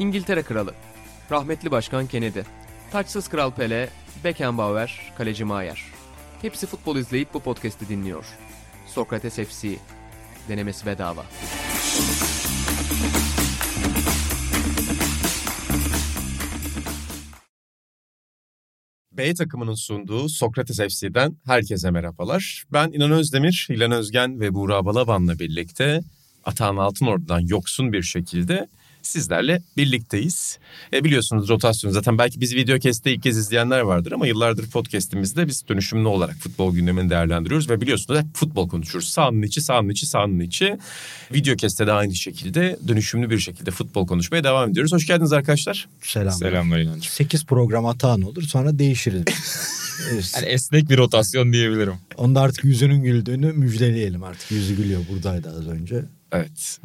İngiltere Kralı, rahmetli Başkan Kennedy, taçsız Kral Pele, Beckenbauer, Kaleci Maier. Hepsi futbol izleyip bu podcast'i dinliyor. Sokrates FC, denemesi bedava. B takımının sunduğu Sokrates FC'den herkese merhabalar. Ben İnan Özdemir, İlan Özgen ve Buğra Balaban'la birlikte Atahan Altınordu'dan yoksun bir şekilde sizlerle birlikteyiz. E biliyorsunuz rotasyon zaten belki biz video keste ilk kez izleyenler vardır ama yıllardır podcastimizde biz dönüşümlü olarak futbol gündemini değerlendiriyoruz ve biliyorsunuz hep futbol konuşuruz. Sahanın içi, sahanın içi, sahanın içi. Video keste de aynı şekilde dönüşümlü bir şekilde futbol konuşmaya devam ediyoruz. Hoş geldiniz arkadaşlar. Selam. Selamlar inancım. 8 program hatan olur sonra değişiriz. Yani esnek bir rotasyon diyebilirim. Onda artık yüzünün güldüğünü müjdeleyelim artık. Yüzü gülüyor buradaydı az önce. Evet.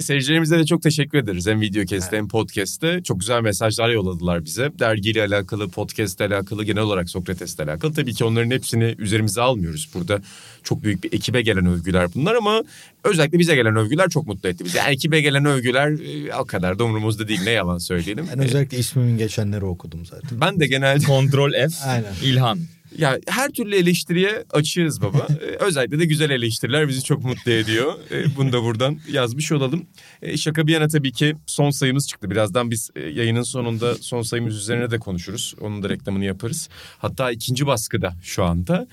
Seyircilerimize de çok teşekkür ederiz. Hem video kestte hem podcast'te. Çok güzel mesajlar yolladılar bize. Dergiyle alakalı, podcast'le alakalı, genel olarak Sokrates'le alakalı. Tabii ki onların hepsini üzerimize almıyoruz. Burada çok büyük bir ekibe gelen övgüler bunlar ama özellikle bize gelen övgüler çok mutlu etti bizi. Yani ekibe gelen övgüler e, o kadar da umurumuzda değil ne yalan söyleyelim. Ben özellikle ismimin geçenleri okudum zaten. Ben de genelde Kontrol F, Aynen. İlhan. Ya her türlü eleştiriye açığız baba. Ee, Özellikle de güzel eleştiriler bizi çok mutlu ediyor. Ee, Bunu da buradan yazmış olalım. Ee, Şaka bir yana tabii ki son sayımız çıktı. Birazdan biz e, yayının sonunda son sayımız üzerine de konuşuruz. Onun da reklamını yaparız. Hatta ikinci baskıda şu anda.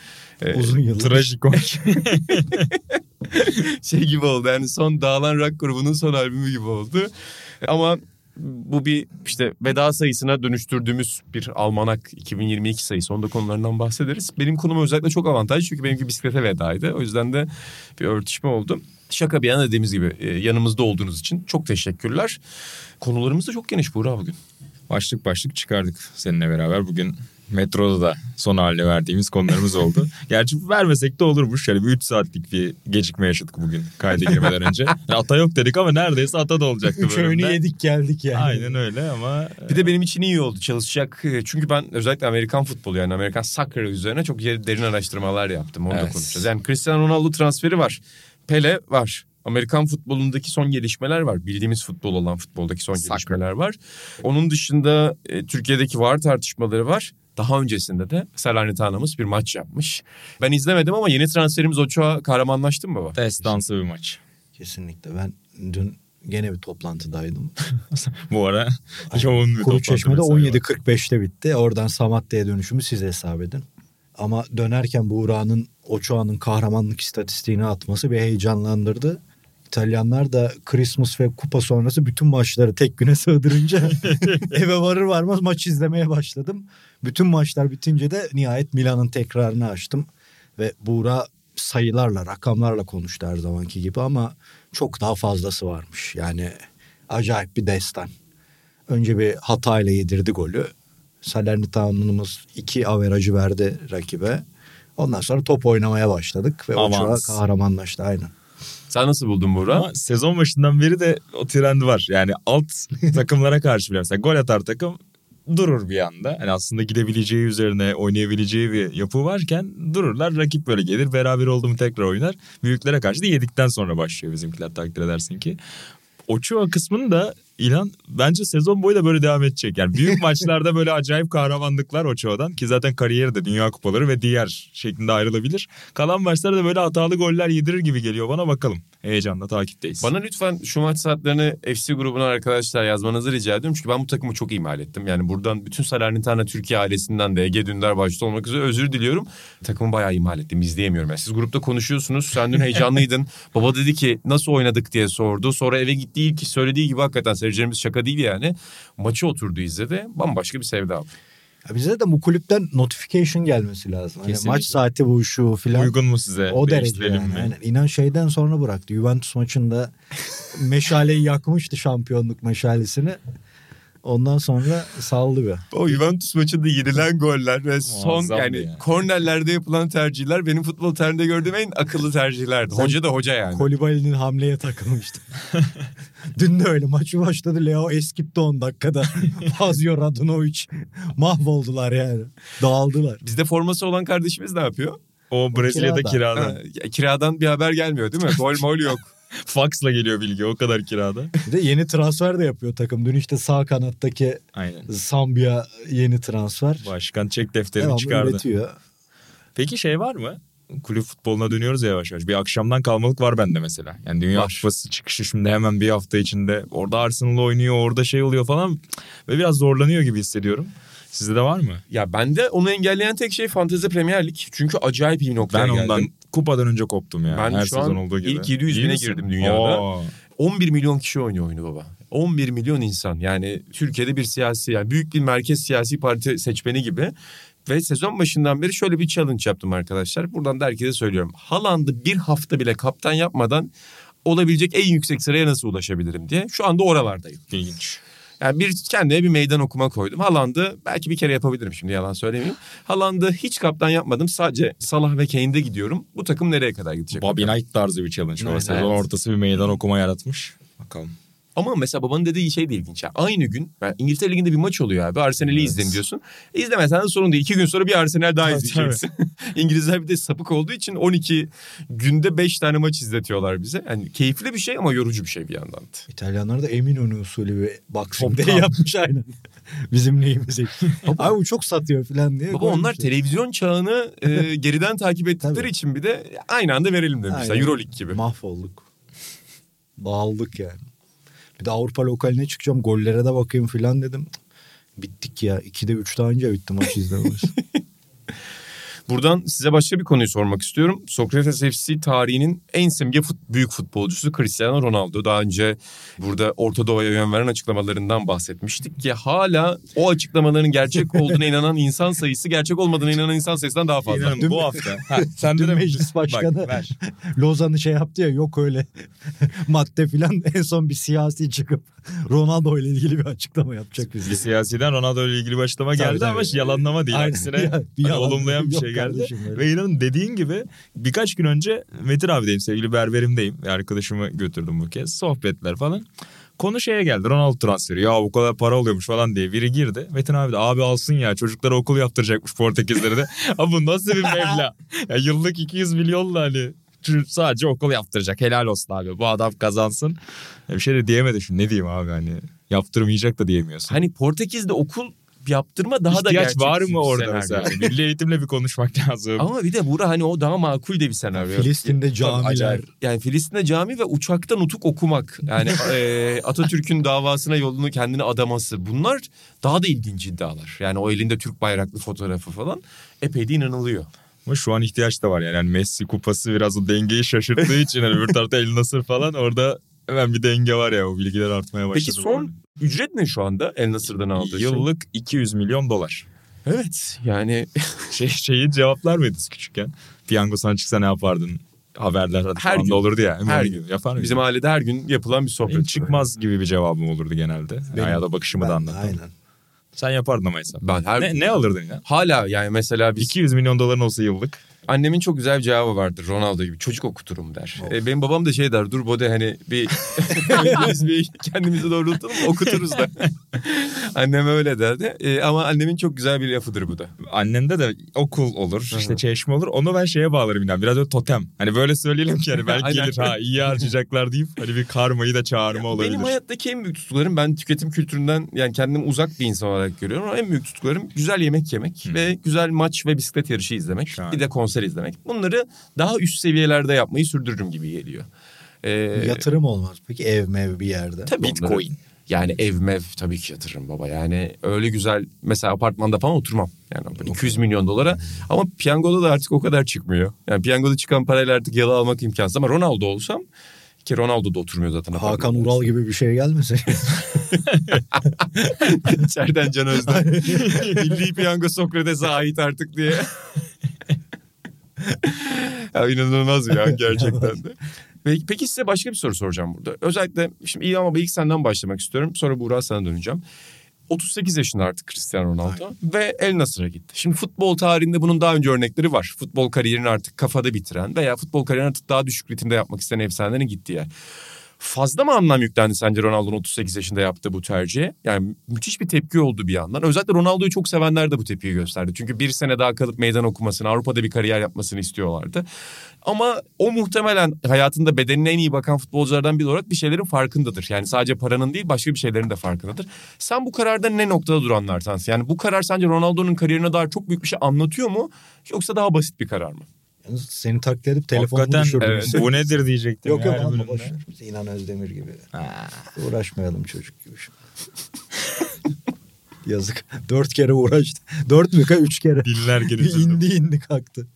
Uzun yıllar. Trajikomik. şey gibi oldu yani son Dağılan Rock grubunun son albümü gibi oldu. Ama bu bir işte veda sayısına dönüştürdüğümüz bir almanak 2022 sayısı. Onda konularından bahsederiz. Benim konum özellikle çok avantajlı çünkü benimki bisiklete vedaydı. O yüzden de bir örtüşme oldu. Şaka bir yana dediğimiz gibi e, yanımızda olduğunuz için çok teşekkürler. Konularımız da çok geniş Buğra bugün. başlık başlık çıkardık seninle beraber. Bugün metroda da son haline verdiğimiz konularımız oldu. Gerçi vermesek de olurmuş. Yani bir 3 saatlik bir gecikme yaşadık bugün kayda girmeden önce. ata yok dedik ama neredeyse ata da olacaktı Üç öğünü yedik geldik yani. Aynen öyle ama Bir de benim için iyi oldu çalışacak. E, Çünkü ben özellikle Amerikan futbolu yani Amerikan soccer üzerine çok derin araştırmalar yaptım. Onu da Evet. konuşacağız. Yani Cristiano Ronaldo transferi var. Pele var. Amerikan futbolundaki son gelişmeler var. Bildiğimiz futbol olan futboldaki son Soccer. gelişmeler var. Onun dışında e, Türkiye'deki VAR tartışmaları var. Daha öncesinde de Salernitaná'mız bir maç yapmış. Ben izlemedim ama yeni transferimiz Ochoa kahramanlaştı mı baba? destansı bir maç. Kesinlikle. Ben dün gene bir toplantıdaydım. Bu ara yoğun bir Kuru toplantı Çeşme'de mesai var. 17.45'te bitti. Oradan Samatya'ya dönüşümü siz hesap edin. Ama dönerken Buğra'nın Ochoa'nın kahramanlık istatistiğini atması bir heyecanlandırdı. İtalyanlar da Christmas ve kupa sonrası bütün maçları tek güne sığdırınca eve varır varmaz maç izlemeye başladım. Bütün maçlar bitince de nihayet Milan'ın tekrarını açtım. Ve Buğra sayılarla, rakamlarla konuştu her zamanki gibi ama çok daha fazlası varmış. Yani acayip bir destan. Önce bir hatayla yedirdi golü. Salernitaná'mız iki averajı verdi rakibe. Ondan sonra top oynamaya başladık ve Avans. kahramanlaştı aynen. Sen nasıl buldun Buğra? Ama sezon başından beri de o trend var. Yani alt takımlara karşı bile mesela gol atar takım durur bir anda. Yani aslında gidebileceği üzerine oynayabileceği bir yapı varken dururlar. Rakip böyle gelir beraber oldu mu tekrar oynar. Büyüklere karşı da yedikten sonra başlıyor bizimkiler takdir edersin ki. Ochoa kısmını da İlhan bence sezon boyu da böyle devam edecek. Yani büyük maçlarda böyle acayip kahramanlıklar Ochoa'dan ki zaten kariyeri de Dünya Kupaları ve diğer şeklinde ayrılabilir. Kalan maçlarda da böyle hatalı goller yedirir gibi geliyor bana bakalım. Heyecanla takipteyiz. Bana lütfen şu maç saatlerini FC grubuna arkadaşlar yazmanızı rica ediyorum. Çünkü ben bu takımı çok ihmal ettim. Yani buradan bütün Salernitana Türkiye ailesinden de Ege Dündar başta olmak üzere özür diliyorum. Takımı bayağı ihmal ettim. izleyemiyorum. Yani siz grupta konuşuyorsunuz. Sen dün heyecanlıydın. Baba dedi ki nasıl oynadık diye sordu. Sonra eve gitti ilk söylediği gibi hakikaten seyircilerimiz şaka değil yani. Maçı oturdu izledi. Bambaşka bir sevda. Ya bize de bu kulüpten notification gelmesi lazım. Hani maç saati bu şu filan. Uygun mu size? O derece Değiştirelim yani. mi? Aynen. İnan şeyden sonra bıraktı. Juventus maçında meşaleyi yakmıştı şampiyonluk meşalesini. Ondan sonra saldı bir. O Juventus maçında yenilen goller ve son Muazzam yani ya. kornerlerde yapılan tercihler benim futbol tarihinde gördüğüm en akıllı tercihlerdi. Sen- Hoca da hoca yani. Kolibali'nin hamleye takılmıştı. Dün de öyle maçı başladı. Leo eskipti 10 dakikada. Fazio Radunovic mahvoldular yani. Dağıldılar. Bizde forması olan kardeşimiz ne yapıyor? O Brezilya'da kirada. kirada. Ha, kiradan bir haber gelmiyor değil mi? Gol mol yok. Faxla geliyor bilgi o kadar kirada. Bir de yeni transfer de yapıyor takım. Dün işte sağ kanattaki Aynen. Zambia yeni transfer. Başkan çek defterini Devamlı çıkardı. üretiyor. Peki şey var mı? Kulüp futboluna dönüyoruz ya yavaş yavaş. Bir akşamdan kalmalık var bende mesela. Yani Dünya Var. Kupası çıkışı şimdi hemen bir hafta içinde. Orada Arsenal oynuyor, orada şey oluyor falan. Ve biraz zorlanıyor gibi hissediyorum. Sizde de var mı? Ya bende onu engelleyen tek şey Fantezi Premier Lig. Çünkü acayip iyi bir noktaya Ben geldim. ondan kupadan önce koptum ya. Ben Her şu an sezon olduğu gibi. ilk 700 İyi bine misin? girdim dünyada. Oo. 11 milyon kişi oynuyor oyunu baba. 11 milyon insan yani Türkiye'de bir siyasi yani büyük bir merkez siyasi parti seçmeni gibi. Ve sezon başından beri şöyle bir challenge yaptım arkadaşlar. Buradan da herkese söylüyorum. Haaland'ı bir hafta bile kaptan yapmadan olabilecek en yüksek sıraya nasıl ulaşabilirim diye. Şu anda oralardayım. İlginç. Yani bir kendime bir meydan okuma koydum. Haaland'ı belki bir kere yapabilirim şimdi yalan söylemeyeyim. Haaland'ı hiç kaptan yapmadım. Sadece Salah ve Kane'de gidiyorum. Bu takım nereye kadar gidecek? Bobby. Knight tarzı bir challenge. Evet. Sezon ortası bir meydan okuma yaratmış. Bakalım. Ama mesela babanın dediği şey de ilginç. Yani aynı gün yani İngiltere Ligi'nde bir maç oluyor abi. Arsenal'i Evet. izleyin diyorsun. E, İzlemesen de sorun değil. İki gün sonra bir Arsenal daha izleyeceksin. İngilizler bir de sapık olduğu için 12 günde 5 tane maç izletiyorlar bize. Yani keyifli bir şey ama yorucu bir şey bir yandan. da. İtalyanlar da Eminönü usulü bir boxing day yapmış aynen. Bizim neyimiz eksik. Abi bu çok satıyor falan diye. Baba onlar koymuşlar. televizyon çağını e, geriden takip ettikleri Tabii. için bir de aynı anda verelim demişler. Aynen. Euroleague gibi. Mahvolduk. Dağıldık yani. Bir de Avrupa lokaline çıkacağım gollere de bakayım falan dedim. Bittik ya. 2'de 3 daha önce bitti maç izlememiz. Buradan size başka bir konuyu sormak istiyorum. Sokrates FC tarihinin en simge fut, büyük futbolcusu Cristiano Ronaldo. Daha önce burada Orta Doğu'ya yön veren açıklamalarından bahsetmiştik ki hala o açıklamaların gerçek olduğuna inanan insan sayısı gerçek olmadığına inanan insan sayısından daha fazla. İnanın bu hafta. Ha, sen Dün de meclis başkanı Bak, ver. Lozan'ı şey yaptı ya yok öyle madde falan en son bir siyasi çıkıp Ronaldo ile ilgili bir açıklama yapacak Bir bize. siyasiden Ronaldo ile ilgili bir açıklama geldi tabii. ama yalanlama değil. Aynen. Aksine Ya, bir hani yalan olumlayan bir yok şey geldi. Ve inanın dediğin gibi birkaç gün önce Metin abideyim sevgili berberimdeyim. Bir Arkadaşımı götürdüm bu kez. Sohbetler falan. Konu şeye geldi Ronaldo transferi. Ya bu kadar para oluyormuş falan diye biri girdi. Metin abi de abi alsın ya çocuklara okul yaptıracakmış Portekizleri de. Abi bu nasıl bir meblağ? Ya yıllık 200 milyonla hani şu- sadece okul yaptıracak. Helal olsun abi. Bu adam kazansın. Ya bir şey de diyemedi şimdi. Ne diyeyim abi hani. Yaptırmayacak da diyemiyorsun. Hani Portekiz'de okul yaptırma daha da İhtiyaç gerçek var bir mı orada senaryo. mesela? Milli eğitimle bir konuşmak lazım. Ama bir de bura hani o daha makul de bir senaryo. Filistin'de camiler. Yani Filistin'de cami ve uçakta nutuk okumak. Yani e, Atatürk'ün davasına yolunu kendini adaması. Bunlar daha da ilginç iddialar. Yani o elinde Türk bayraklı fotoğrafı falan epey de inanılıyor. Ama şu an ihtiyaç da var yani. yani Messi kupası biraz o dengeyi şaşırttığı için hani öbür tarafta El Nasır falan orada hemen bir denge var ya o bilgiler artmaya başladı. Peki son ücret ne şu anda El Nasır'dan aldığı şey? Yıllık 200 milyon dolar. Evet yani Şey, şeyi cevaplar mıydınız küçükken? Piyango sana çıksa ne yapardın? Haberler Her her gün. olurdu ya. Her gün. Yapar mıydın? bizim ailede her gün yapılan bir sohbet. Benim çıkmaz gibi bir cevabım olurdu genelde. Benim- ya da bakışımı da Ben- anlattım. Aynen. Sen yapardın ama hesap. Ben her Ne, ne alırdın ya? hala yani mesela biz 200 milyon doların olsa yıllık. Annemin çok güzel bir cevabı vardır Ronaldo gibi. Çocuk okuturum der. Of. E, benim babam da şey der. Dur Bode hani bir biz bir kendimizi doğrultalım okuturuz da. Annem öyle derdi. E, ama annemin çok güzel bir lafıdır bu da. Annende de okul olur, işte çeşme olur. Onu ben şeye bağlarım yine. Biraz öyle totem. Hani böyle söyleyelim ki hani belki gelir ha iyi harcayacaklar deyip hani bir karmayı da çağırma olabilir. Benim hayattaki en büyük tutkularım ben tüketim kültüründen yani kendimi uzak bir insan olarak görüyorum. Ama en büyük tutkularım güzel yemek yemek Hı. ve güzel maç ve bisiklet yarışı izlemek. Şahane. Bir de konser izlemek. Bunları daha üst seviyelerde yapmayı sürdürürüm gibi geliyor. E, Yatırım olmaz. Peki ev mev bir yerde. Tabii Bitcoin. onları- Yani ev mev tabii ki yatırırım baba. Yani öyle güzel mesela apartmanda falan oturmam. Yani 200 milyon dolara ama piyangoda da artık o kadar çıkmıyor. Yani piyangoda çıkan parayla artık yalı almak imkansız ama Ronaldo olsam ki Ronaldo da oturmuyor zaten. Hakan. Ural gibi bir şey gelmese. İçeriden Can Özden. Milli piyango Sokrates'e ait artık diye. ya inanılmaz ya gerçekten de. Peki, peki size başka bir soru soracağım burada. Özellikle şimdi iyi ama ilk senden başlamak istiyorum. Sonra Buğra sana döneceğim. 38 yaşında artık Cristiano Ronaldo ve El Nasır'a gitti. Şimdi futbol tarihinde bunun daha önce örnekleri var. Futbol kariyerini artık kafada bitiren veya futbol kariyerini artık daha düşük ritimde yapmak isteyen efsanelerin gittiği yer. Fazla mı anlam yüklendi sence Ronaldo'nun 38 yaşında yaptığı bu tercihe? Yani müthiş bir tepki oldu bir yandan. Özellikle Ronaldo'yu çok sevenler de bu tepkiyi gösterdi. Çünkü bir sene daha kalıp meydan okumasını, Avrupa'da bir kariyer yapmasını istiyorlardı. Ama o muhtemelen hayatında bedenine en iyi bakan futbolculardan biri olarak bir şeylerin farkındadır. Yani sadece paranın değil başka bir şeylerin de farkındadır. Sen bu kararda ne noktada duranlardansın? Yani bu karar sence Ronaldo'nun kariyerine dair çok büyük bir şey anlatıyor mu? Yoksa daha basit bir karar mı? Seni taklit edip Hakikaten düşürdüm. evet, bu nedir diyecektim. Yok yok bölümde. boş ver. İnan Özdemir gibi. Ha. Uğraşmayalım çocuk gibi şimdi. Yazık. Dört kere uğraştı. Dört mü? Üç kere. Diller geliştirdim. indi indi kalktı.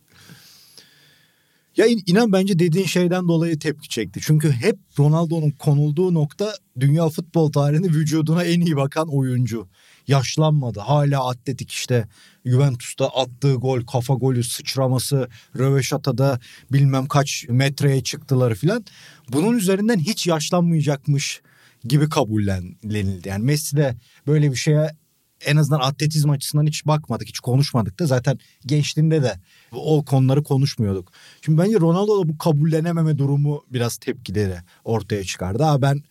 Ya in- inan bence dediğin şeyden dolayı tepki çekti. Çünkü hep Ronaldo'nun konulduğu nokta dünya futbol tarihinde vücuduna en iyi bakan oyuncu. Yaşlanmadı. Hala atletik işte. Juventus'ta attığı gol, kafa golü, sıçraması, röveşatada bilmem kaç metreye çıktıları filan. Bunun üzerinden hiç yaşlanmayacakmış gibi kabullenildi. Yani Messi de böyle bir şeye en azından atletizm açısından hiç bakmadık, hiç konuşmadık da zaten gençliğinde de o konuları konuşmuyorduk. Şimdi bence Ronaldo da bu kabullenememe durumu biraz tepkileri ortaya çıkardı. Ha ben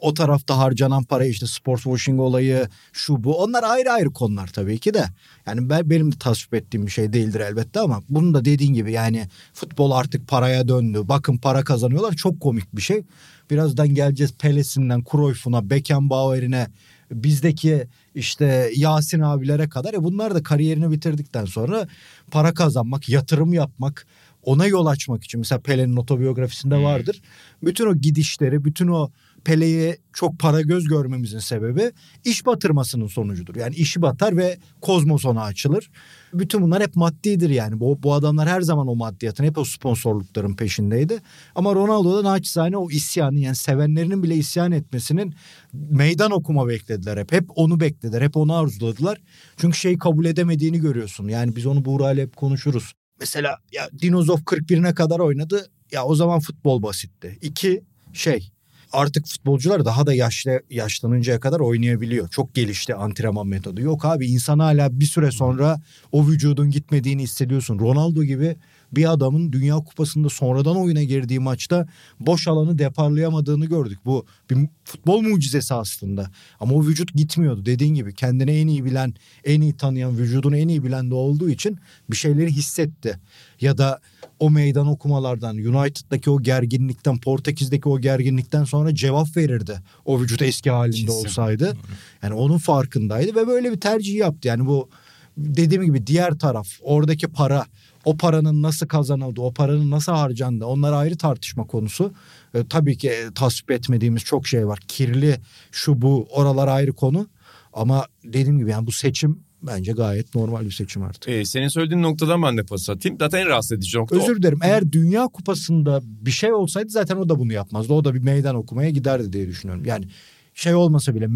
o tarafta harcanan parayı işte sports washing olayı şu bu onlar ayrı ayrı konular tabii ki de. Yani ben, benim de tasvip ettiğim bir şey değildir elbette ama bunun da dediğin gibi yani futbol artık paraya döndü. Bakın para kazanıyorlar çok komik bir şey. Birazdan geleceğiz Pelesi'nden Cruyff'una Beckenbauer'ine bizdeki işte Yasin abilere kadar e bunlar da kariyerini bitirdikten sonra para kazanmak, yatırım yapmak, ona yol açmak için mesela Pele'nin otobiyografisinde vardır. Bütün o gidişleri, bütün o Pele'ye çok para göz görmemizin sebebi iş batırmasının sonucudur. Yani işi batar ve kozmos ona açılır. Bütün bunlar hep maddidir yani. Bu, bu adamlar her zaman o maddiyatın, hep o sponsorlukların peşindeydi. Ama Ronaldo da naçizane o isyanı yani sevenlerinin bile isyan etmesinin meydan okuma beklediler hep. Hep onu beklediler, hep onu arzuladılar. Çünkü şeyi kabul edemediğini görüyorsun. Yani biz onu Buğra ile hep konuşuruz. Mesela ya Dinozov 41'ine kadar oynadı. Ya o zaman futbol basitti. İki şey artık futbolcular daha da yaşlı yaşlanıncaya kadar oynayabiliyor. Çok gelişti antrenman metodu. Yok abi insan hala bir süre sonra o vücudun gitmediğini hissediyorsun. Ronaldo gibi bir adamın Dünya Kupası'nda sonradan oyuna girdiği maçta boş alanı deparlayamadığını gördük. Bu bir futbol mucizesi aslında. Ama o vücut gitmiyordu. Dediğin gibi kendini en iyi bilen, en iyi tanıyan, vücudunu en iyi bilen de olduğu için bir şeyleri hissetti. Ya da o meydan okumalardan, United'daki o gerginlikten, Portekiz'deki o gerginlikten sonra cevap verirdi. O vücut eski halinde Kesin. olsaydı. Yani onun farkındaydı ve böyle bir tercih yaptı. Yani bu dediğim gibi diğer taraf, oradaki para, o paranın nasıl kazanıldı, o paranın nasıl harcandı onlar ayrı tartışma konusu. E, tabii ki e, tasvip etmediğimiz çok şey var. Kirli, şu bu, oralar ayrı konu. Ama dediğim gibi yani bu seçim bence gayet normal bir seçim artık. Ee, senin söylediğin noktadan ben de pas atayım. Zaten en rahatsız edici nokta. Özür dilerim. Eğer Dünya Kupası'nda bir şey olsaydı zaten o da bunu yapmazdı. O da bir meydan okumaya giderdi diye düşünüyorum. Yani şey olmasa bile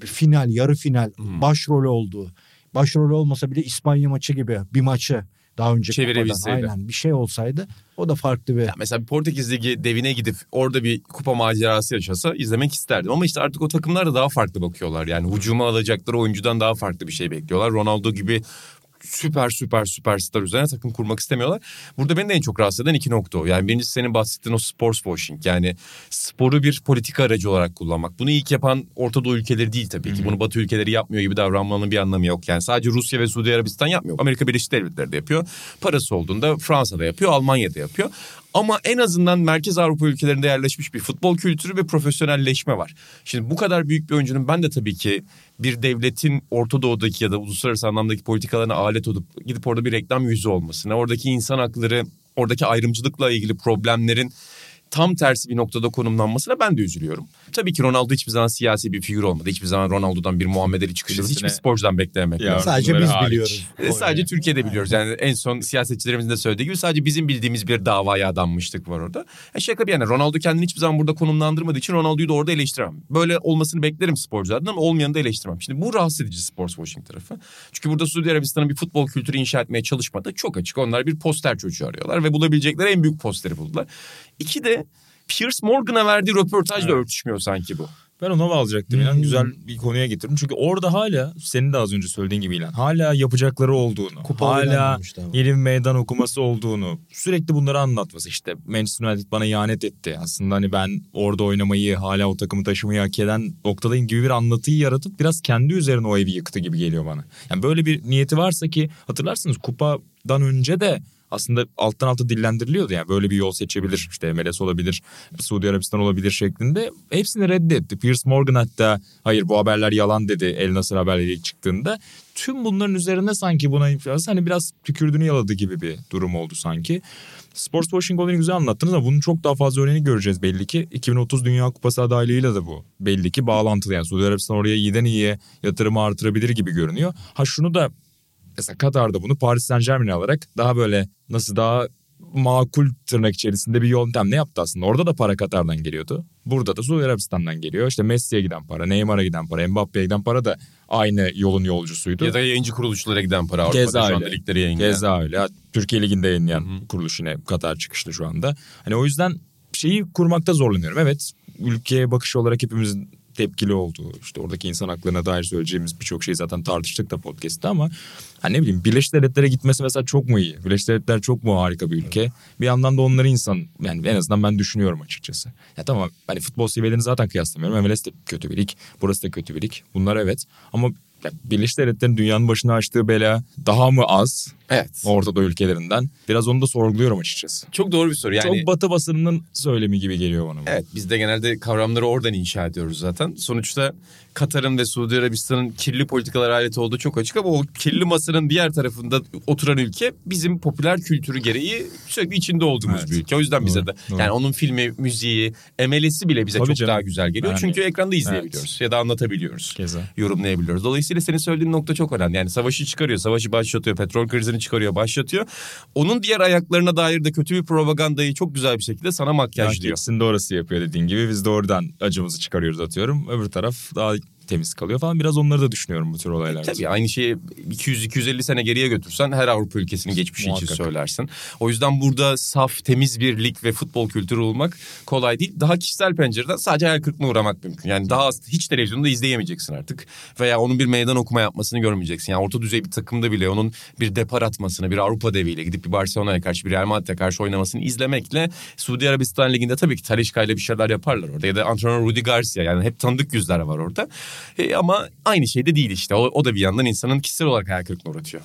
final, yarı final, Hmm. başrolü olduğu, başrolü olmasa bile İspanya maçı gibi bir maçı daha önce Çevirebilseydi. aynen bir şey olsaydı o da farklı bir Ya mesela bir Portekiz Ligi devine gidip orada bir kupa macerası yaşasa izlemek isterdim. Ama işte artık o takımlar da daha farklı bakıyorlar. Yani hücuma alacakları oyuncudan daha farklı bir şey bekliyorlar. Ronaldo gibi süper süper süperstar üzerine takım kurmak istemiyorlar. Burada beni de en çok rahatsız eden iki nokta o. Yani birincisi senin bahsettiğin o sports washing. Yani sporu bir politika aracı olarak kullanmak. Bunu ilk yapan Orta Doğu ülkeleri değil tabii ki. Bunu Batı ülkeleri yapmıyor gibi davranmanın bir anlamı yok. Yani sadece Rusya ve Suudi Arabistan yapmıyor. Amerika Birleşik Devletleri de yapıyor. Parası olduğunda Fransa'da yapıyor, Almanya'da yapıyor. Ama en azından Merkez Avrupa ülkelerinde yerleşmiş bir futbol kültürü ve profesyonelleşme var. Şimdi bu kadar büyük bir oyuncunun ben de tabii ki bir devletin Orta Doğu'daki ya da uluslararası anlamdaki politikalarına alet olup gidip orada bir reklam yüzü olmasına, oradaki insan hakları, oradaki ayrımcılıkla ilgili problemlerin tam tersi bir noktada konumlanmasına ben de üzülüyorum. Tabii ki Ronaldo hiçbir zaman siyasi bir figür olmadı. Hiçbir zaman Ronaldo'dan bir Muhammed Ali çıkışı Birisine- hiçbir sporcudan beklememek Ya, lazım. sadece biz hariç. biliyoruz. E, Sadece Türkiye'de biliyoruz. Yani en son siyasetçilerimizin de söylediği gibi sadece bizim bildiğimiz bir davaya adanmışlık var orada. E şaka bir yana Ronaldo kendini hiçbir zaman burada konumlandırmadığı için Ronaldo'yu da orada eleştiremem. Böyle olmasını beklerim sporculardan ama olmayanı da eleştirmem. Şimdi bu rahatsız edici sports washing tarafı. Çünkü burada Suudi Arabistan'ın bir futbol kültürü inşa etmeye çalışmadı. Çok açık. Onlar bir poster çocuğu arıyorlar ve bulabilecekleri en büyük posteri buldular. İki de Piers Morgan'a verdiği röportajla Evet. örtüşmüyor sanki bu. Ben ona alacaktım. İlan Hmm. güzel bir konuya getirdim. Çünkü orada hala senin de az önce söylediğin gibi İlan. Hala yapacakları olduğunu. Kupa hala yeni bir meydan okuması olduğunu. Sürekli bunları anlatması. İşte Manchester United bana ihanet etti. Aslında hani ben orada oynamayı hala o takımı taşımayı hak eden noktadayım gibi bir anlatıyı yaratıp biraz kendi üzerine o evi yıktı gibi geliyor bana. Yani böyle bir niyeti varsa ki hatırlarsınız kupadan önce de aslında alttan alta dillendiriliyordu yani böyle bir yol seçebilir işte MLS olabilir Suudi Arabistan olabilir şeklinde hepsini reddetti. Piers Morgan hatta hayır bu haberler yalan dedi El Nasır haberleri çıktığında. Tüm bunların üzerine sanki buna hani biraz tükürdüğünü yaladı gibi bir durum oldu sanki. Sports washing olayını güzel anlattınız ama bunun çok daha fazla örneğini göreceğiz belli ki. 2030 Dünya Kupası adaylığıyla da bu belli ki bağlantılı. Yani Suudi Arabistan oraya iyiden iyiye yatırımı artırabilir gibi görünüyor. Ha şunu da mesela Katar'da bunu Paris Saint Germain'e alarak daha böyle nasıl daha makul tırnak içerisinde bir yöntemle yaptı aslında. Orada da para Katar'dan geliyordu. Burada da Suudi Arabistan'dan geliyor. İşte Messi'ye giden para, Neymar'a giden para, Mbappe'ye giden para da aynı yolun yolcusuydu. Ya da yayıncı kuruluşlara giden para Avrupa'da Keza şu anda öyle. ligleri yayınlayan. Keza öyle. Türkiye Ligi'nde yayınlayan kuruluş yine Katar çıkışlı şu anda. Hani o yüzden şeyi kurmakta zorlanıyorum. Evet ülkeye bakış olarak hepimizin tepkili olduğu işte oradaki insan haklarına dair söyleyeceğimiz birçok şeyi zaten tartıştık da podcast'te ama hani ne bileyim Birleşik Devletlere gitmesi mesela çok mu iyi? Birleşik Devletler çok mu harika bir ülke? Bir yandan da onları insan yani en azından ben düşünüyorum açıkçası. Ya tamam hani futbol seviyelerini zaten kıyaslamıyorum. MLS de kötü bir lig. Burası da kötü bir lig. Bunlar evet ama Birleşik Devletler'in dünyanın başına açtığı bela daha mı az Evet. Orta Doğu ülkelerinden? Biraz onu da sorguluyorum açıkçası. Çok doğru bir soru. Yani Çok batı basınının söylemi gibi geliyor bana. Evet biz de genelde kavramları oradan inşa ediyoruz zaten. Sonuçta Katar'ın ve Suudi Arabistan'ın kirli politikalar aleti olduğu çok açık ama o kirli masanın diğer tarafında oturan ülke bizim popüler kültürü gereği sürekli içinde olduğumuz Evet. bir ülke. O yüzden bize Doğru, de doğru. yani onun filmi, müziği, MLS'i bile bize Tabii çok canım. daha güzel geliyor. Yani- Çünkü ekranda izleyebiliyoruz ya da anlatabiliyoruz. Keza. Yorumlayabiliyoruz. Dolayısıyla senin söylediğin nokta çok önemli. Yani savaşı çıkarıyor, savaşı başlatıyor, petrol krizini çıkarıyor, başlatıyor. Onun diğer ayaklarına dair de kötü bir propagandayı çok güzel bir şekilde sana makyajlıyor. İkisini de orası yapıyor dediğin gibi. Biz de oradan acımızı çıkarıyoruz atıyorum. Öbür taraf daha temiz kalıyor falan. Biraz onları da düşünüyorum bu tür olaylarda. Tabii aynı şeyi 200-250 sene geriye götürsen her Avrupa ülkesinin geçmişi için Muhakkak. söylersin. O yüzden burada saf, temiz bir lig ve futbol kültürü olmak kolay değil. Daha kişisel pencereden sadece hayal kırıklığına uğramak mümkün. Yani daha az, hiç televizyonda izleyemeyeceksin artık. Veya onun bir meydan okuma yapmasını görmeyeceksin. Yani orta düzey bir takımda bile onun bir depar atmasını, bir Avrupa deviyle gidip bir Barcelona'ya karşı, bir Real Madrid'e karşı oynamasını izlemekle Suudi Arabistan Ligi'nde tabii ki Talişka ile bir şeyler yaparlar orada. Ya da antrenör Rudi Garcia yani hep tanıdık yüzler var orada. E, ama aynı şey de değil işte. O, o da bir yandan insanın kişisel olarak hayal kırıklığına uğratıyor.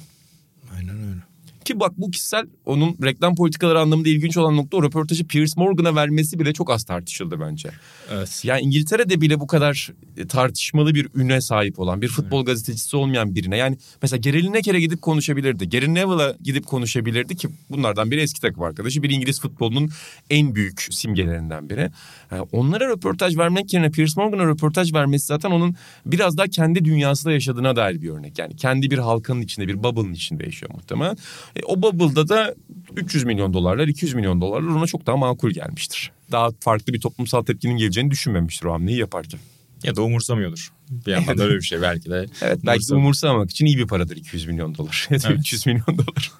Aynen öyle. Ki bak bu kişisel onun reklam politikaları anlamında ilginç olan nokta o röportajı Piers Morgan'a vermesi bile çok az tartışıldı bence. Evet. Ya İngiltere'de bile bu kadar e, tartışmalı bir üne sahip olan bir futbol gazetecisi olmayan birine yani mesela Gary Lineker'e gidip konuşabilirdi. Gary Neville'a gidip konuşabilirdi ki bunlardan biri eski takım arkadaşı bir İngiliz futbolunun en büyük simgelerinden biri. Yani onlara röportaj vermek yerine Piers Morgan'a röportaj vermesi zaten onun biraz daha kendi dünyasında yaşadığına dair bir örnek. Yani kendi bir halkanın içinde bir bubble'ın içinde yaşıyor muhtemelen. E, o bubble'da da 300 milyon dolarlar 200 milyon dolarlar ona çok daha makul gelmiştir. Daha farklı bir toplumsal tepkinin geleceğini düşünmemiştir o hamleyi yaparken. Ya da umursamıyordur. Bir yandan da öyle bir şey belki de. Evet belki de Umursam- umursamamak için iyi bir paradır 200 milyon dolar ya da Evet. 300 milyon dolar.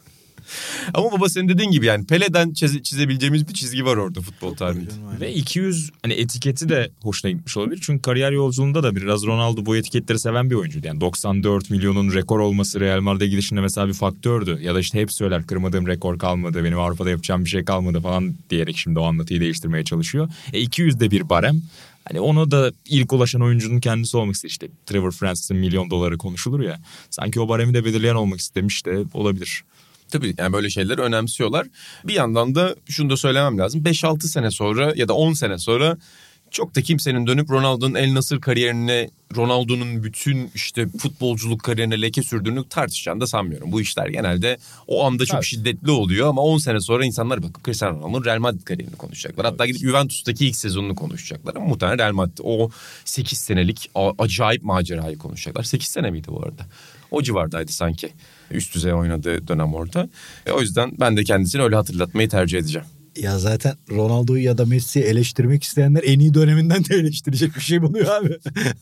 Ama baba senin dediğin gibi yani Pele'den çize- çizebileceğimiz bir çizgi var orada futbol tarihinde. Ve 200 hani etiketi de hoşuna gitmiş olabilir. Çünkü kariyer yolculuğunda da biraz Ronaldo bu etiketleri seven bir oyuncuydu. Yani 94 milyonun rekor olması Real Madrid'e gidişinde mesela bir faktördü. Ya da işte hep söyler kırmadığım rekor kalmadı. Benim Avrupa'da yapacağım bir şey kalmadı falan diyerek şimdi o anlatıyı değiştirmeye çalışıyor. E 200 de bir barem. Hani onu da ilk ulaşan oyuncunun kendisi olmak istemiş. İşte Trevor Francis'in milyon doları konuşulur ya. Sanki o baremi de belirleyen olmak istemiş de olabilir. Tabii yani böyle şeyleri önemsiyorlar. Bir yandan da şunu da söylemem lazım. 5-6 sene sonra ya da 10 sene sonra çok da kimsenin dönüp Ronaldo'nun El Nasır kariyerine, Ronaldo'nun bütün işte futbolculuk kariyerine leke sürdüğünü tartışacağını da sanmıyorum. Bu işler genelde o anda çok Evet. şiddetli oluyor ama 10 sene sonra insanlar bakıp Cristiano Ronaldo'nun Real Madrid kariyerini konuşacaklar. Hatta gidip Juventus'taki ilk sezonunu konuşacaklar ama muhtemelen Real Madrid o 8 senelik acayip macerayı konuşacaklar. 8 sene miydi bu arada? O civardaydı sanki. Üst düzey oynadığı dönem orada. E, o yüzden ben de kendisini öyle hatırlatmayı tercih edeceğim. Ya zaten Ronaldo'yu ya da Messi'yi eleştirmek isteyenler en iyi döneminden de eleştirecek bir şey buluyor abi.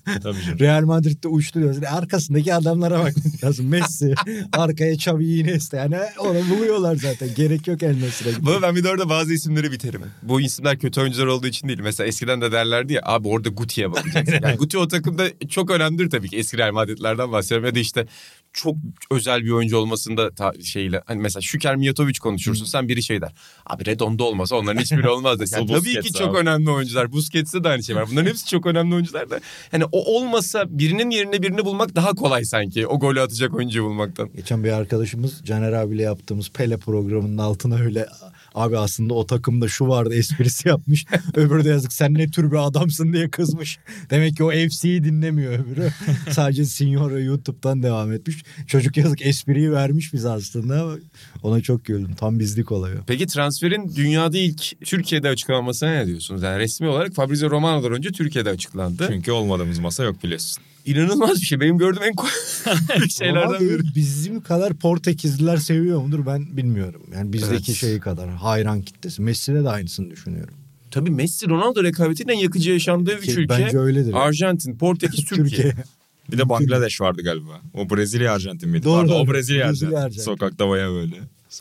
Tabii canım. Real Madrid'de uçtu diyorsun. Arkasındaki adamlara bak lazım. Messi, arkaya Xavi Iniesta. Yani onu buluyorlar zaten. Gerek yok El Nesir'e. Baba ben bir de orada bazı isimleri biterim. Bu isimler kötü oyuncular olduğu için değil. Mesela eskiden de derlerdi ya abi orada Guti'ye bakacaksın. Yani Guti o takımda çok önemlidir tabii ki. Eski Real Madrid'lerden bahsediyorum. Ya da işte çok özel bir oyuncu olmasında ta, şeyle hani mesela Şüker Mijatovic konuşursun sen biri şey der. Abi Redondo olmasa onların hiçbiri olmaz. der. Yani tabii ki çok abi. önemli oyuncular. Busquets'te de aynı şey var. Bunların hepsi çok önemli oyuncular da. Hani o olmasa birinin yerine birini bulmak daha kolay sanki. O golü atacak oyuncuyu bulmaktan. Geçen bir arkadaşımız Caner abiyle yaptığımız Pele programının altına öyle abi aslında o takımda şu vardı esprisi yapmış. öbürü de yazık sen ne tür bir adamsın diye kızmış. Demek ki o FC'yi dinlemiyor öbürü. Sadece Signora YouTube'dan devam etmiş. Çocuk yazık espriyi vermiş bize aslında ona çok güldüm. Tam bizlik oluyor. Peki transferin dünyada ilk Türkiye'de açıklanmasına ne diyorsunuz? Yani resmi olarak Fabrizio Romano'dan önce Türkiye'de açıklandı. Çünkü olmadığımız masa yok biliyorsun. İnanılmaz bir şey. Benim gördüğüm en büyük şeylerden biri. Bizim kadar Portekizliler seviyor mudur ben bilmiyorum. Yani bizdeki Evet. şeyi kadar hayran kitlesi. Messi'de de aynısını düşünüyorum. Tabii Messi Ronaldo rekabetinin en yakıcı yaşandığı üç ülke. bence öyledir. Arjantin, Portekiz, Türkiye. Türkiye. Bir de Bangladeş vardı galiba. O Brezilya Arjantin miydi? Doğru, Pardon, doğru. o Brezilya, Brezilya Arjantin. Arjantin. Sokakta baya böyle.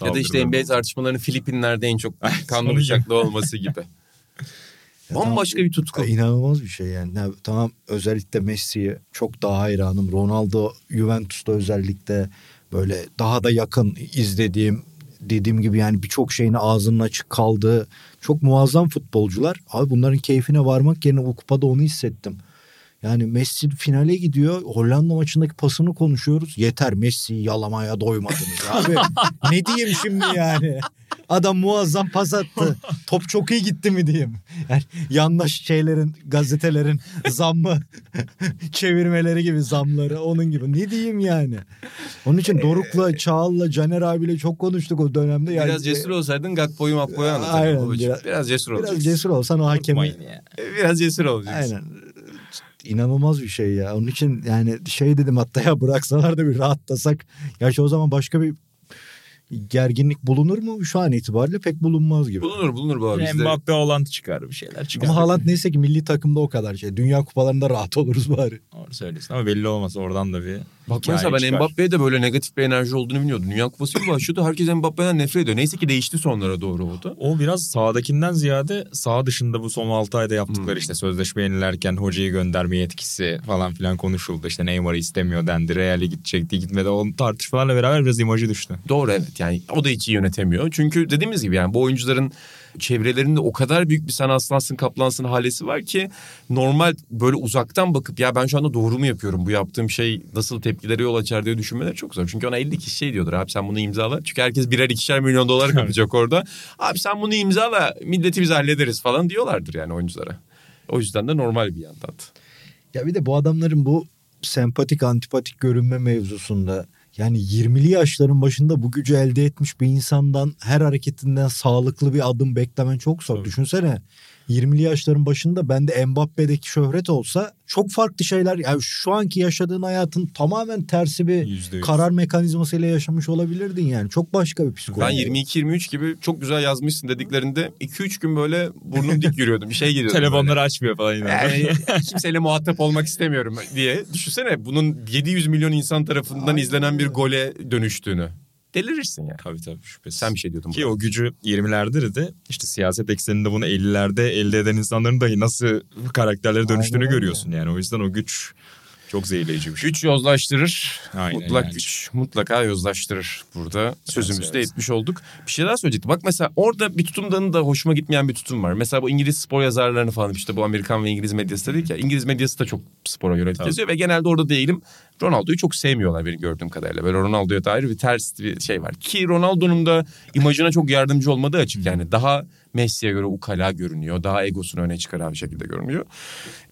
Ya da işte NBA tartışmalarının Filipinler'de en çok kanlı bıçaklı olması gibi. Bambaşka tamam, bir tutku. İnanılmaz bir şey yani. Ya tamam özellikle Messi'ye çok daha hayranım. Ronaldo Juventus'ta özellikle böyle daha da yakın izlediğim dediğim gibi yani birçok şeyin ağzının açık kaldığı çok muazzam futbolcular. Abi bunların keyfine varmak yerine bu kupada onu hissettim. Yani Messi finale gidiyor. Hollanda maçındaki pasını konuşuyoruz. Yeter Messi'yi yalamaya doymadınız abi. ne diyeyim şimdi yani? Adam muazzam pas attı. Top çok iyi gitti mi diyeyim. Yani yandaş şeylerin, gazetelerin zammı, çevirmeleri gibi zamları onun gibi. Ne diyeyim yani? Onun için Doruk'la, Çağal'la, Caner abiyle çok konuştuk o dönemde. Yani Biraz cesur olsaydın Gakpo'yu Makpo'yu Aynen, anlatırdın. babacığım. biraz- Biraz, cesur olacaksın. Biraz cesur olsan o hakemi... Ya. Biraz cesur olacaksın. Aynen. İnanılmaz bir şey ya. Onun için yani şey dedim hatta ya bıraksalar da bir rahatlasak. Gerçi o zaman başka bir gerginlik bulunur mu? Şu an itibariyle pek bulunmaz gibi. Bulunur bulunur bu abi. Bizde- Mbappe Holland çıkar bir şeyler çıkar. Ama Haaland neyse ki milli takımda o kadar şey. Dünya kupalarında rahat oluruz bari. Doğru söylüyorsun ama belli olmaz oradan da bir Bak hikaye mesela ben. Mbappe'ye de böyle negatif bir enerji olduğunu bilmiyordum. Dünya Kupası bir başlıyordu. Herkes Mbappe'den nefret ediyor. Neyse ki değişti sonlara doğru oldu. O biraz sağdakinden ziyade sağ dışında bu son 6 ayda yaptıkları işte sözleşme yenilerken hocayı gönderme yetkisi falan filan konuşuldu. İşte Neymar'ı istemiyor dendi. Real'e gidecekti gitmedi. O tartışmalarla beraber biraz imajı düştü. Doğru evet yani o da hiç iyi yönetemiyor. Çünkü dediğimiz gibi yani bu oyuncuların çevrelerinde o kadar büyük bir sen aslansın kaplansın halesi var ki normal böyle uzaktan bakıp ya ben şu anda doğru mu yapıyorum bu yaptığım şey nasıl tepkilere yol açar diye düşünmeler çok zor. Çünkü ona 50 kişi şey diyordur abi sen bunu imzala. Çünkü herkes birer ikişer milyon dolar kapacak orada. Abi sen bunu imzala milleti biz hallederiz falan diyorlardır yani oyunculara. O yüzden de normal bir yandan. Ya bir de bu adamların bu sempatik antipatik görünme mevzusunda yani 20'li yaşların başında bu gücü elde etmiş bir insandan her hareketinden sağlıklı bir adım beklemen çok zor. Tabii. Düşünsene 20'li yaşların başında bende Mbappe'deki şöhret olsa çok farklı şeyler yani şu anki yaşadığın hayatın tamamen tersi bir Yüzde yüz. karar mekanizmasıyla yaşamış olabilirdin yani. Çok başka bir psikoloji. Ben 22-23 gibi çok güzel yazmışsın dediklerinde 2-3 gün böyle burnum dik yürüyordum. Bir şey giriyordum. böyle. Telefonları açmıyor falan yine. Yani kimseyle muhatap olmak istemiyorum diye. Düşünsene bunun 700 milyon insan tarafından Aynen izlenen bir gole dönüştüğünü. Delirirsin ya. Tabii tabii şüphesiz. Sen bir şey diyordun. Ki burada. o gücü 20'lerde de işte siyaset ekseninde bunu 50'lerde elde eden insanların dahi nasıl karakterlere dönüştüğünü Aynen görüyorsun yani. O yüzden o güç çok zehirleyici bir şey. Güç yozlaştırır. Aynen mutlak yani. güç mutlaka yozlaştırır. Burada sözümüzü de evet. etmiş olduk. Bir şey daha söyleyecektim. Bak mesela orada bir tutumdan da hoşuma gitmeyen bir tutum var. Mesela bu İngiliz spor yazarlarını falan işte bu Amerikan ve İngiliz medyası dedik ya. İngiliz medyası da çok spora yönelik Tabii. yazıyor ve genelde orada değilim. Ronaldo'yu çok sevmiyorlar benim gördüğüm kadarıyla. Böyle Ronaldo'ya dair bir ters bir şey var. Ki Ronaldo'nun da imajına çok yardımcı olmadığı açık yani. Daha Messi'ye göre ukala görünüyor. Daha egosunu öne çıkaran bir şekilde görünüyor.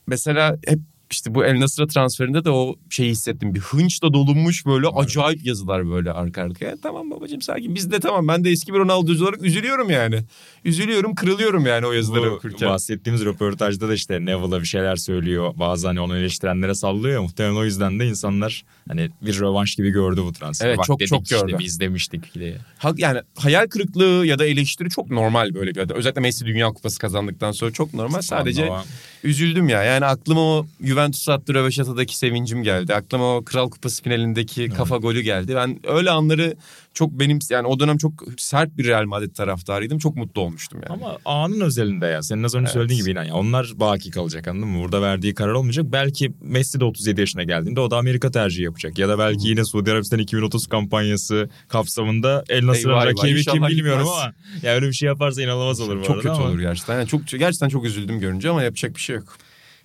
Mesela hep işte bu El Nasır'a transferinde de o şeyi hissettim. Bir hınçla dolunmuş böyle acayip yazılar böyle arka arkaya. Tamam babacığım sakin. Biz de tamam ben de eski bir Ronaldo'cu olarak üzülüyorum yani. Üzülüyorum kırılıyorum yani o yazıları Bu okurken. bahsettiğimiz röportajda da işte Neville'a bir şeyler söylüyor. Bazı hani onu eleştirenlere sallıyor. Muhtemelen o yüzden de insanlar hani bir rövanş gibi gördü bu transferi. Evet, Bak çok- çok işte, gördü. Biz demiştik diye. Ha- Yani hayal kırıklığı ya da eleştiri çok normal böyle bir Özellikle Messi Dünya Kupası kazandıktan sonra çok normal. Sadece Ama üzüldüm ya. Yani aklıma o Juventus attı Röveşata'daki sevincim geldi. Aklıma o Kral Kupası finalindeki kafa golü geldi. Ben öyle anları çok benim yani o dönem çok sert bir Real Madrid taraftarıydım. Çok mutlu olmuştum yani. Ama anın özelinde ya. Senin az önce Evet. söylediğin gibi inan ya. Onlar baki kalacak anladın mı? Burada verdiği karar olmayacak. Belki Messi de 37 yaşına geldiğinde o da Amerika tercihi yapacak. Ya da belki yine Suudi Arabistan 2030 kampanyası kapsamında El Nasır'ın rakibi kim bilmiyorum gitmez. ama ya öyle bir şey yaparsa inanılmaz olur bu çok arada kötü ama. olur gerçekten. Yani çok gerçekten çok üzüldüm görünce ama yapacak bir şey yok.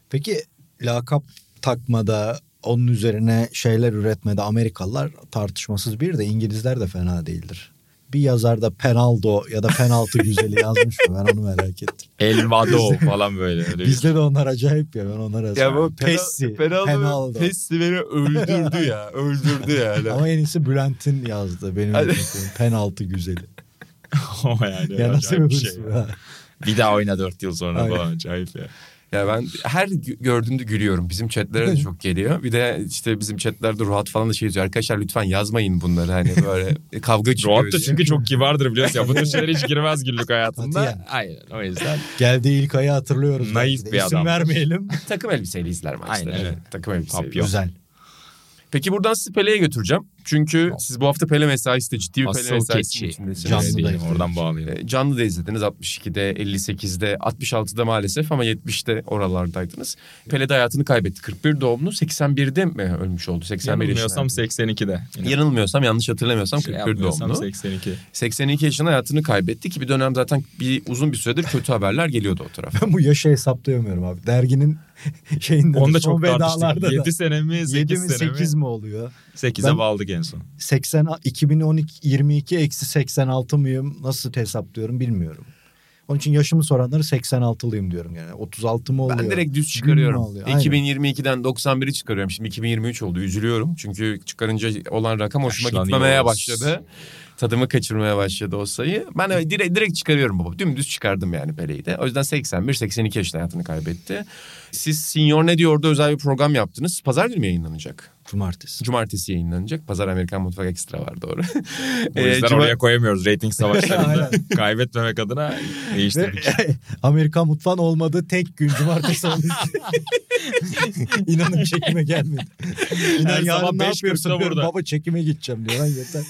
Peki lakap takmada onun üzerine şeyler üretmede Amerikalılar tartışmasız bir de İngilizler de fena değildir. Bir yazar da penaldo ya da penaltı güzeli yazmış mı? Ben onu merak ettim. El Vado falan böyle. Öyle bir- Bizde de onlar acayip ya ben onlara Ya bu Pessi, Penaldo, Penaldo. Pessi beni öldürdü ya. Öldürdü yani. Ama en iyisi Bülent'in yazdı benim için. penaltı güzeli. Ama yani Ya nasıl bir şey. ha? Bir daha oyna 4 yıl sonra Aynen. falan acayip ya. Ya ben her gö- gördüğümde gülüyorum. Bizim chatlere de çok geliyor. Bir de işte bizim chatlerde Ruhat falan da şey yazıyor. Arkadaşlar lütfen yazmayın bunları hani böyle kavga çıkıyor. Roat da çünkü çok kibardır biliyorsun ya. Bu tür şeylere hiç girmez günlük hayatında. Aynen o yüzden. Geldiği ilk ayı hatırlıyoruz. Naif bir İsim adam. vermeyelim. takım elbiseyle izler maçları. Aynen öyle. Takım elbiseyle. Güzel. Peki buradan sizi Pele'ye götüreceğim. Çünkü siz bu hafta Pele mesaisi de ciddi bir Pele Asıl mesaisinin keçi. içindesiniz. Canlı Canlı da değil, izledik. oradan bağlayalım. E, Canlı da izlediniz 62'de, 58'de, 66'da maalesef ama 70'te oralardaydınız. Pele de hayatını kaybetti. 41 doğumlu 81'de mi ölmüş oldu? 81 Yanılmıyorsam yaşında. 82'de. Yine. Yanılmıyorsam yanlış hatırlamıyorsam Şey 41 yapmıyorsam doğumlu. 82. 82 yaşında hayatını kaybetti ki bir dönem zaten bir uzun bir süredir kötü haberler geliyordu o tarafa. Ben bu yaşı hesaplayamıyorum abi. Derginin şeyinde Onu da son çok tartıştık. da 7 sene mi 8 7 mi sene 8 mi? mi oluyor? 8'e Ben- bağladık en son. 80 2012 22 eksi 86 mıyım? Nasıl hesaplıyorum bilmiyorum. Onun için yaşımı soranları 86'lıyım diyorum yani. 36 mı oluyor? Ben direkt düz çıkarıyorum. oluyor? Aynen. 2022'den 91'i çıkarıyorum. Şimdi 2023 oldu. Üzülüyorum. Çünkü çıkarınca olan rakam hoşuma gitmemeye başladı. Tadımı kaçırmaya başladı o sayı. Ben öyle direkt, direkt çıkarıyorum baba. Dümdüz çıkardım yani Pele'yi de. O yüzden 81-82 yaşında hayatını kaybetti. Siz Senior ne diyordu özel bir program yaptınız. Pazar günü mü yayınlanacak? Cumartesi. Cumartesi yayınlanacak. Pazar Amerikan Mutfak Ekstra var doğru. O yüzden cuma- oraya koyamıyoruz rating savaşlarında. Kaybetmemek adına değiştirdik. Amerikan mutfağın olmadığı tek gün cumartesi oldu. İnanın çekime gelmedi. İnan Her yarın ne 5.40'da yapıyorsun. Baba çekime gideceğim diyor lan yeter.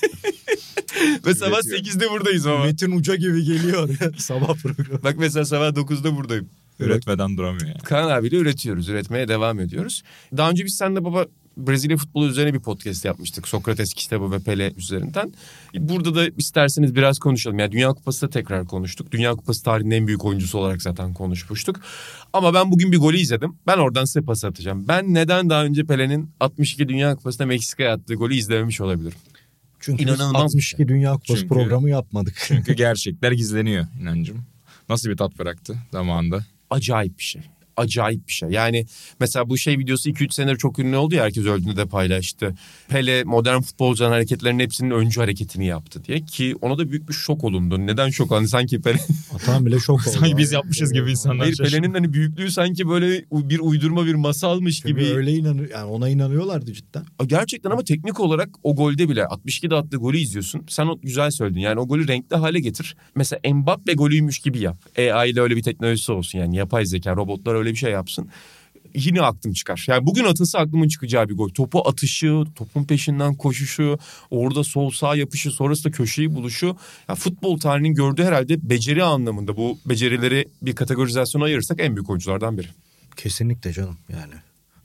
Ve sabah Üretiyor. 8'de buradayız baba. Metin Uca gibi geliyor sabah programı. Bak mesela sabah 9'da buradayım. Üretmeden duramıyor yani. Kaan abiyle üretiyoruz. Üretmeye devam ediyoruz. Daha önce biz seninle baba Brezilya futbolu üzerine bir podcast yapmıştık. Sokrates kitabı ve Pele üzerinden. Burada da isterseniz biraz konuşalım. Yani Dünya Kupası da tekrar konuştuk. Dünya Kupası tarihinin en büyük oyuncusu olarak zaten konuşmuştuk. Ama ben bugün bir golü izledim. Ben oradan size pas atacağım. Ben neden daha önce Pele'nin 62 Dünya Kupası'nda Meksika'ya attığı golü izlememiş olabilirim? Çünkü biz İnanılmaz bir 62 Dünya Kupası Çünkü- programı yapmadık. Çünkü gerçekler gizleniyor inancım. Nasıl bir tat bıraktı zamanında? acayip bir şey. Acayip bir şey. Yani mesela bu şey videosu 2-3 senedir çok ünlü oldu ya herkes öldüğünde de paylaştı. Pele modern futbolcuların hareketlerinin hepsinin öncü hareketini yaptı diye ki ona da büyük bir şok olundu. Neden şok oldu? Sanki Pele Atan bile şok oldu. Sanki biz yapmışız gibi insanlar Hayır. Pele'nin hani büyüklüğü sanki böyle bir uydurma bir masalmış Çünkü gibi. öyle inanıyor yani ona inanıyorlardı cidden. Gerçekten ama teknik olarak o golde bile 62'de attığı golü izliyorsun. Sen o güzel söyledin. Yani o golü renkli hale getir. Mesela Mbappe golüymüş gibi yap. AI ile öyle bir teknolojisi olsun. Yani yapay zeka, robotlar öyle bir şey yapsın. Yine aklım çıkar. Yani bugün atılsa aklımın çıkacağı bir gol. Topu atışı, topun peşinden koşuşu, orada sol sağ yapışı, sonrasında köşeyi buluşu. Ya futbol tarihinin gördüğü herhalde beceri anlamında bu becerileri bir kategorizasyona ayırırsak en büyük oyunculardan biri. Kesinlikle canım yani.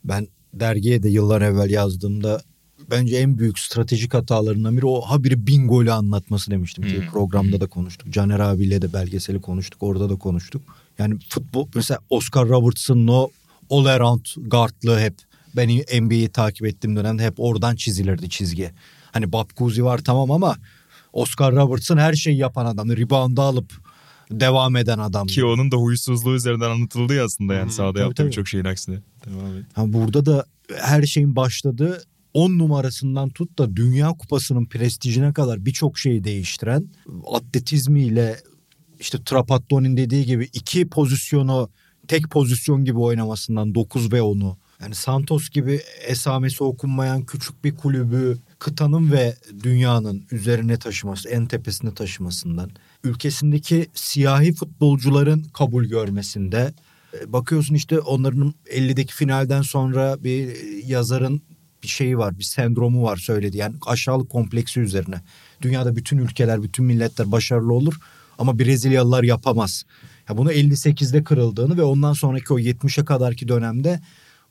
Ben dergiye de yıllar evvel yazdığımda bence en büyük stratejik hatalarından biri o habire bin golü anlatması demiştim ki Hmm. programda da konuştuk. Caner abiyle de belgeseli konuştuk orada da konuştuk. Yani futbol mesela Oscar Robertson'ın o all around guardlığı hep ben NBA'yi takip ettiğim dönemde hep oradan çizilirdi çizgi. Hani Bob Cousy var tamam ama Oscar Robertson her şeyi yapan adam. Rebound'ı alıp devam eden adam. Ki onun da huysuzluğu üzerinden anlatıldı ya aslında yani Hı, sahada yaptığı birçok şeyin aksine. Devam et. Ha, burada da her şeyin başladığı 10 numarasından tut da Dünya Kupası'nın prestijine kadar birçok şeyi değiştiren atletizmiyle işte Trapattoni'nin dediği gibi iki pozisyonu tek pozisyon gibi oynamasından 9 ve 10'u yani Santos gibi esamesi okunmayan küçük bir kulübü kıtanın ve dünyanın üzerine taşıması, en tepesine taşımasından, ülkesindeki siyahi futbolcuların kabul görmesinde, e, bakıyorsun işte onların 50'deki finalden sonra bir yazarın bir şeyi var, bir sendromu var söyledi. Yani aşağılık kompleksi üzerine. Dünyada bütün ülkeler, bütün milletler başarılı olur ama Brezilyalılar yapamaz. Ya bunu 58'de kırıldığını ve ondan sonraki o 70'e kadarki dönemde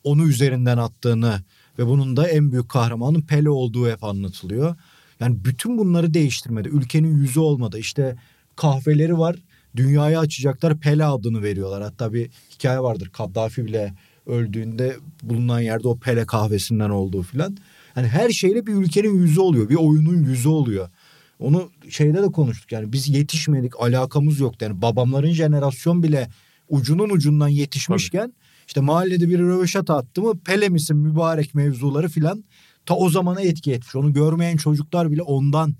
onu üzerinden attığını ve bunun da en büyük kahramanın Pele olduğu hep anlatılıyor. Yani bütün bunları değiştirmedi. Ülkenin yüzü olmadı. İşte kahveleri var. Dünyaya açacaklar Pele adını veriyorlar. Hatta bir hikaye vardır. Kaddafi bile öldüğünde bulunan yerde o Pele kahvesinden olduğu filan. Yani her şeyle bir ülkenin yüzü oluyor. Bir oyunun yüzü oluyor. Onu şeyde de konuştuk yani biz yetişmedik alakamız yok yani babamların jenerasyon bile ucunun ucundan yetişmişken işte mahallede bir röveşat attı mı Pele misin mübarek mevzuları filan ta o zamana etki etmiş. Onu görmeyen çocuklar bile ondan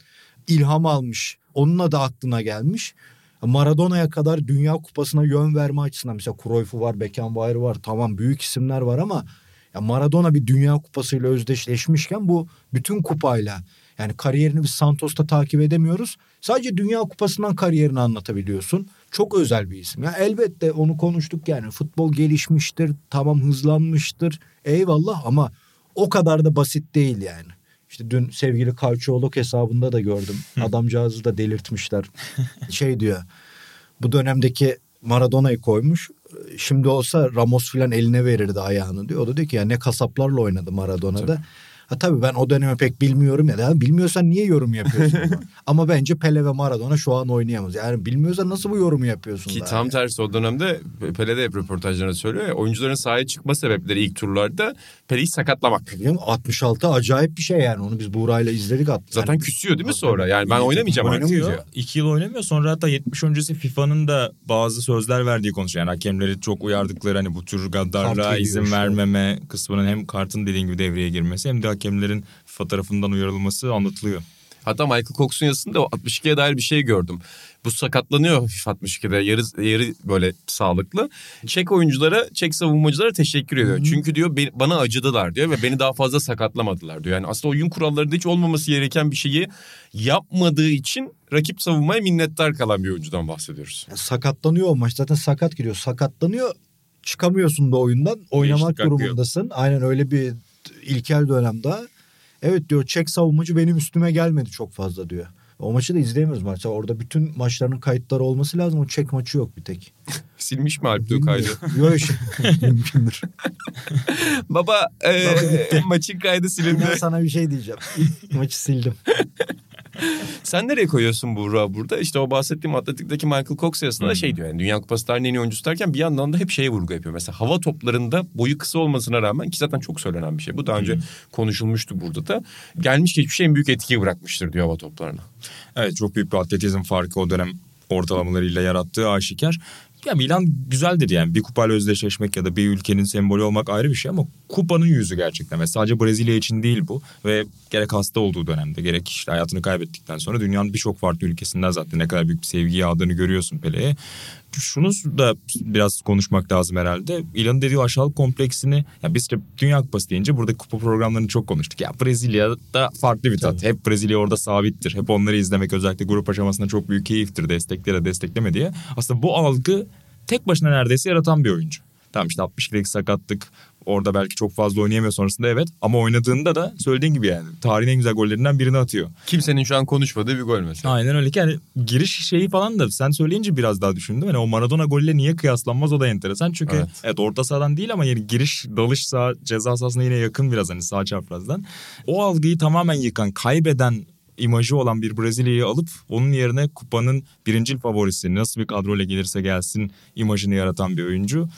ilham almış. Onunla da aklına gelmiş. Maradona'ya kadar Dünya Kupası'na yön verme açısından mesela Cruyff'u var, Beckenbauer var. Tamam büyük isimler var ama ya Maradona bir Dünya Kupası'yla özdeşleşmişken bu bütün kupayla yani kariyerini biz Santos'ta takip edemiyoruz. Sadece Dünya Kupası'ndan kariyerini anlatabiliyorsun. Çok özel bir isim. Ya elbette onu konuştuk yani futbol gelişmiştir, tamam hızlanmıştır. Eyvallah ama o kadar da basit değil yani. İşte dün sevgili Kavçıoğlu hesabında da gördüm. Adamcağızı da delirtmişler. şey diyor. Bu dönemdeki Maradona'yı koymuş. Şimdi olsa Ramos filan eline verirdi ayağını diyor. O da diyor ki ya ne kasaplarla oynadı Maradona'da. Ha tabii ben o dönemi pek bilmiyorum ya. ya bilmiyorsan niye yorum yapıyorsun? Ama bence Pele ve Maradona şu an oynayamaz. Yani bilmiyorsan nasıl bu yorumu yapıyorsun? Ki tam yani? tersi o dönemde Pele de hep röportajlarında söylüyor ya oyuncuların sahaya çıkma sebepleri ilk turlarda Pele'yi sakatlamak. Biliyor musun? 66 acayip bir şey yani. Onu biz Buğra'yla izledik. At. Zaten Yani- küsüyor değil mi sonra? Yani ben oynamayacağım artık diyor. İki yıl oynamıyor. Sonra hatta 70 öncesi FIFA'nın da bazı sözler verdiği konuşuyor. Yani hakemleri çok uyardıkları hani bu tür gaddarlığa izin vermeme kısmının hem kartın dediğin gibi devreye girmesi hem de hakemlerin FIFA tarafından uyarılması anlatılıyor. Hatta Michael Cox'un yazısında o 62'ye dair bir şey gördüm. Bu sakatlanıyor hafif 62'de yarı, yarı böyle sağlıklı. Çek oyunculara, Çek savunmacılara teşekkür ediyor. Çünkü diyor "be- bana acıdılar diyor ve beni daha fazla sakatlamadılar diyor. Yani aslında oyun kurallarında hiç olmaması gereken bir şeyi yapmadığı için rakip savunmaya minnettar kalan bir oyuncudan bahsediyoruz. Ya sakatlanıyor o maç. Zaten sakat giriyor. Sakatlanıyor. Çıkamıyorsun da oyundan. Oynamak yok. durumundasın. Aynen öyle bir ilkel dönem daha. Evet diyor Çek savunmacı benim üstüme gelmedi çok fazla diyor. O maçı da izleyemiyoruz maçta. Orada bütün maçların kayıtları olması lazım. O Çek maçı yok bir tek. Silmiş mi Alp diyor kaydı? Yok şey. Mümkündür. Baba, e, Baba maçın kaydı silindi. Ben sana bir şey diyeceğim. maçı sildim. Sen nereye koyuyorsun Buğra burada? İşte o bahsettiğim atletikteki Michael Cox yazısında Hmm. şey diyor. Yani Dünya Kupası tarihinin en iyi oyuncusu derken bir yandan da hep şeye vurgu yapıyor. Mesela hava toplarında boyu kısa olmasına rağmen ki zaten çok söylenen bir şey. Bu daha önce konuşulmuştu burada da. Gelmiş geçmiş en büyük etki bırakmıştır diyor hava toplarına. Evet çok büyük bir atletizm farkı o dönem ortalamalarıyla yarattığı aşikar. Ya Milan güzeldir yani bir kupayla özdeşleşmek ya da bir ülkenin sembolü olmak ayrı bir şey ama kupanın yüzü gerçekten. Ve sadece Brezilya için değil bu ve gerek hasta olduğu dönemde gerek işte hayatını kaybettikten sonra dünyanın birçok farklı ülkesinden zaten ne kadar büyük bir sevgi yağdığını görüyorsun Pele'ye. Şunu da biraz konuşmak lazım herhalde. İlan'ın dediği aşağılık kompleksini ya biz de Dünya Kupası deyince burada kupa programlarını çok konuştuk. Ya Brezilya'da farklı bir tat. Hep Brezilya orada sabittir. Hep onları izlemek özellikle grup aşamasında çok büyük keyiftir. Desteklere destekleme diye. Aslında bu algı tek başına neredeyse yaratan bir oyuncu. Tamam işte 62'deki sakatlık orada belki çok fazla oynayamıyor sonrasında evet. Ama oynadığında da söylediğin gibi yani tarihin en güzel gollerinden birini atıyor. Kimsenin şu an konuşmadığı bir gol mesela. Aynen öyle ki yani giriş şeyi falan da sen söyleyince biraz daha düşündüm. Yani o Maradona golüyle niye kıyaslanmaz o da enteresan. Çünkü Evet. evet, orta sahadan değil ama yani giriş dalış sağ ceza sahasına yine yakın biraz hani sağ çaprazdan. O algıyı tamamen yıkan kaybeden imajı olan bir Brezilya'yı alıp onun yerine kupanın birincil favorisi nasıl bir kadroyla gelirse gelsin imajını yaratan bir oyuncu.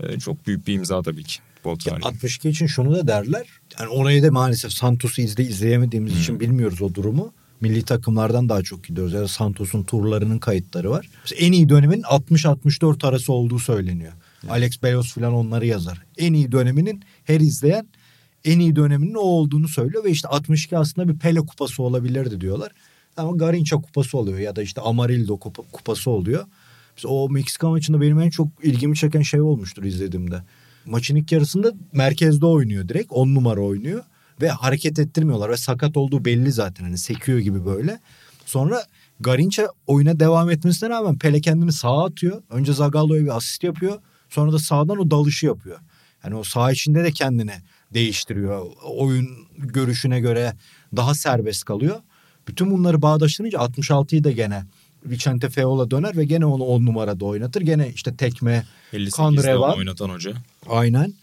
Ee, çok büyük bir imza tabii ki. Futbol tarihinde. 62 için şunu da derler. Yani orayı da maalesef Santos'u izle, izleyemediğimiz için bilmiyoruz o durumu. milli takımlardan daha çok gidiyoruz. Ya da Santos'un turlarının kayıtları var. Mesela en iyi dönemin 60-64 arası olduğu söyleniyor. Alex Belos falan onları yazar. En iyi döneminin her izleyen en iyi döneminin o olduğunu söylüyor ve işte 62 aslında bir Pele kupası olabilirdi diyorlar. Ama Garincha kupası oluyor ya da işte Amarildo kupa- kupası oluyor. Mesela o Meksika maçında benim en çok ilgimi çeken şey olmuştur izlediğimde. Maçın ilk yarısında merkezde oynuyor direkt. 10 numara oynuyor. Ve hareket ettirmiyorlar. Ve sakat olduğu belli zaten. Hani sekiyor gibi böyle. Sonra Garinça oyuna devam etmesine rağmen Pele kendini sağa atıyor. Önce Zagallo'ya bir asist yapıyor. Sonra da sağdan o dalışı yapıyor. Yani o sağ içinde de kendini değiştiriyor. Oyun görüşüne göre daha serbest kalıyor. Bütün bunları bağdaştırınca 66'yı da gene Vicente Feola döner ve gene onu 10 numarada oynatır. Gene işte tekme, 58'de Kandre onu var. oynatan hoca. Aynen.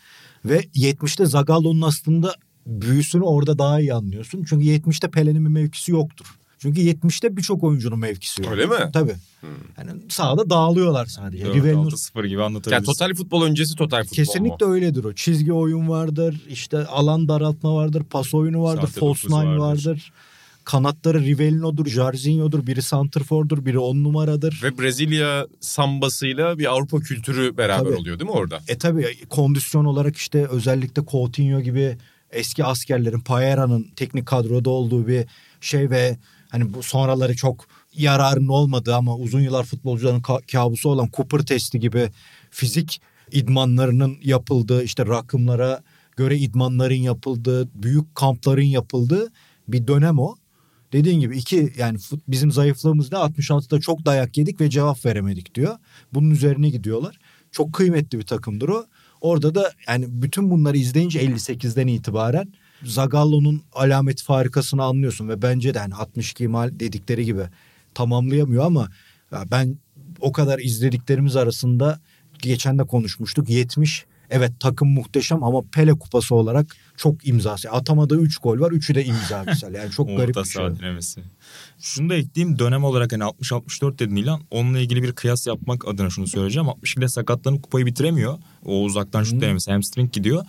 Ve 70'te Zagallo'nun aslında büyüsünü orada daha iyi anlıyorsun. Çünkü 70'te Pele'nin bir mevkisi yoktur. Çünkü 70'te birçok oyuncunun mevkisi yok. Öyle mi? Tabii. Yani sahada dağılıyorlar sadece. 4 Rivelino 6-0 gibi Yani anlatabiliriz. total futbol öncesi total futbol Kesinlikle mu? öyledir o. Çizgi oyun vardır, işte alan daraltma vardır, pas oyunu vardır, Sahte false nine vardır. vardır. Kanatları Rivelino'dur, Jarzinho'dur, biri Santrfor'dur, biri on numaradır. Ve Brezilya sambasıyla bir Avrupa kültürü beraber Tabii. oluyor değil mi orada? E tabi kondisyon olarak işte özellikle Coutinho gibi eski askerlerin Paera'nın teknik kadroda olduğu bir şey ve hani bu sonraları çok yararın olmadığı ama uzun yıllar futbolcuların ka- kabusu olan Cooper testi gibi fizik idmanlarının yapıldığı işte rakımlara göre idmanların yapıldığı büyük kampların yapıldığı bir dönem o. Dediğin gibi iki yani bizim zayıflığımız ne 66'da çok dayak yedik ve cevap veremedik diyor. Bunun üzerine gidiyorlar. Çok kıymetli bir takımdır o. Orada da yani bütün bunları izleyince 58'den itibaren Zagallo'nun alamet farikasını anlıyorsun ve bence de hani 62 mal dedikleri gibi tamamlayamıyor ama ben o kadar izlediklerimiz arasında geçen de konuşmuştuk 70 evet takım muhteşem ama Pele kupası olarak çok imzası. Atamadığı 3 gol var. Üçü de imza misal. Yani çok garip bir şey. dinamisi. Şunu da ekleyeyim dönem olarak hani 60-64 dedin İlhan. Onunla ilgili bir kıyas yapmak adına şunu söyleyeceğim. 62'de sakatlanıp kupayı bitiremiyor. O uzaktan şut denemesi hamstring gidiyor.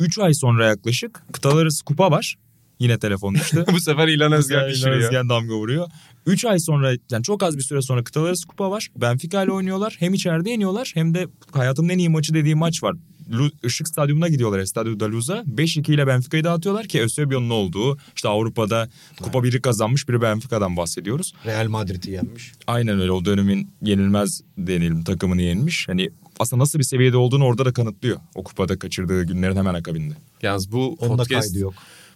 3 ay sonra yaklaşık kıtalar arası kupa var. Yine telefon düştü. Bu sefer İlhan Özgen İlhan pişiriyor. Özgen damga vuruyor. 3 ay sonra yani çok az bir süre sonra kıtalar arası kupa var. Benfica ile oynuyorlar. Hem içeride yeniyorlar hem de hayatımın en iyi maçı dediği maç var. Lu- Işık Stadyumuna gidiyorlar Estadio da Luz'a. 5-2 ile Benfica'yı dağıtıyorlar ki Eusebio'nun olduğu işte Avrupa'da kupa biri kazanmış biri Benfica'dan bahsediyoruz. Real Madrid'i yenmiş. Aynen öyle o dönemin yenilmez deneyelim takımını yenmiş. Hani aslında nasıl bir seviyede olduğunu orada da kanıtlıyor. O kupada kaçırdığı günlerin hemen akabinde. Yalnız bu Onda podcast kaydı yok.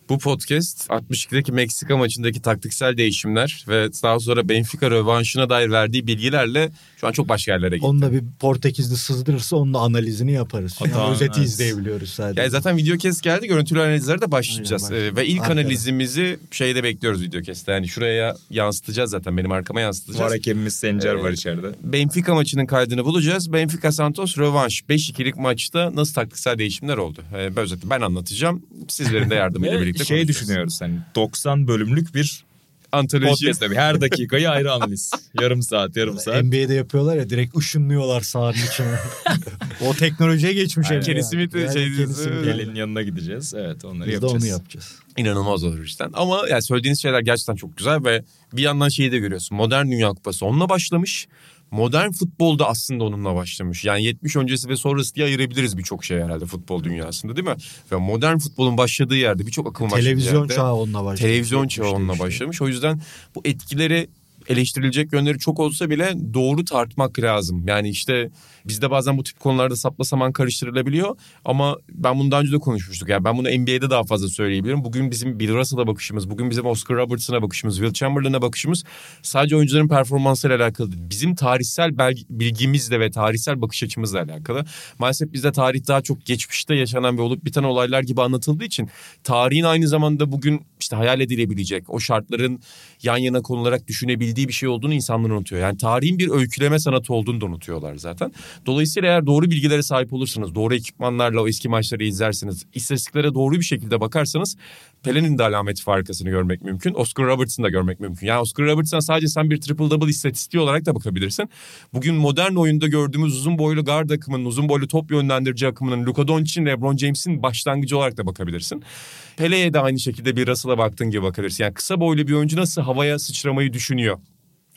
Bu podcast 62'deki Meksika maçındaki taktiksel değişimler ve daha sonra Benfica rövanşına dair verdiği bilgilerle şu an çok başka yerlere gitti. Onu da bir Portekizli sızdırırsa onun da analizini yaparız. Hata, Yani özeti evet. izleyebiliyoruz sadece. Yani zaten video kes geldi görüntülü analizlere de başlayacağız. Aynen, Ee, ve ilk Arkada. analizimizi şeyde bekliyoruz video keste. Yani şuraya yansıtacağız zaten benim arkama yansıtacağız. Var hakemimiz Sencer Evet. var içeride. Benfica maçının kaydını bulacağız. Benfica Santos rövanş 5-2'lik maçta nasıl taktiksel değişimler oldu? Ee, ben özetle ben anlatacağım. Sizlerin de yardımıyla Ve birlikte şey konuşacağız. düşünüyoruz hani 90 bölümlük bir Antoloji. podcast tabii. Her dakikayı ayrı analiz. yarım saat, yarım saat. NBA'de yapıyorlar ya direkt ışınlıyorlar sahanın içine. o teknolojiye geçmiş. Aynen. Kenny Smith Yani şey Kenny diyorsun. Smith. Gelin yanına gideceğiz. Evet onları Biz de yapacağız. onu yapacağız. İnanılmaz olur işte. Ama yani söylediğiniz şeyler gerçekten çok güzel ve bir yandan şeyi de görüyorsun. Modern Dünya Kupası onunla başlamış. Modern futbolda aslında onunla başlamış. Yani 70 öncesi ve sonrası diye ayırabiliriz birçok şey herhalde futbol dünyasında değil mi? Ve modern futbolun başladığı yerde birçok akımın başladığı Televizyon yerde, çağı onunla başlamış. Televizyon çağı 70'te onunla başlamış. O yüzden bu etkileri eleştirilecek yönleri çok olsa bile doğru tartmak lazım. Yani işte bizde bazen bu tip konularda sapla saman karıştırılabiliyor ama ben bunu daha önce de konuşmuştuk. Yani ben bunu NBA'de daha fazla söyleyebilirim. Bugün bizim Bill Russell'a bakışımız, bugün bizim Oscar Robertson'a bakışımız, Will Chamberlain'a bakışımız sadece oyuncuların performansıyla alakalı değil. Bizim tarihsel bilgimizle ve tarihsel bakış açımızla alakalı. Maalesef bizde tarih daha çok geçmişte yaşanan ve olup biten olaylar gibi anlatıldığı için tarihin aynı zamanda bugün işte hayal edilebilecek, o şartların yan yana konularak düşünebildiği yapabildiği bir şey olduğunu insanlar unutuyor. Yani tarihin bir öyküleme sanatı olduğunu da unutuyorlar zaten. Dolayısıyla eğer doğru bilgilere sahip olursanız, doğru ekipmanlarla o eski maçları izlersiniz, istatistiklere doğru bir şekilde bakarsanız Pele'nin de alameti farkasını görmek mümkün. Oscar Roberts'ın da görmek mümkün. Yani Oscar Roberts'ın sadece sen bir triple double istatistiği olarak da bakabilirsin. Bugün modern oyunda gördüğümüz uzun boylu guard akımının, uzun boylu top yönlendirici akımının, Luka Doncic'in, LeBron James'in başlangıcı olarak da bakabilirsin. Pele'ye de aynı şekilde bir Russell'a baktığın gibi bakabilirsin. Yani kısa boylu bir oyuncu nasıl havaya sıçramayı düşünüyor?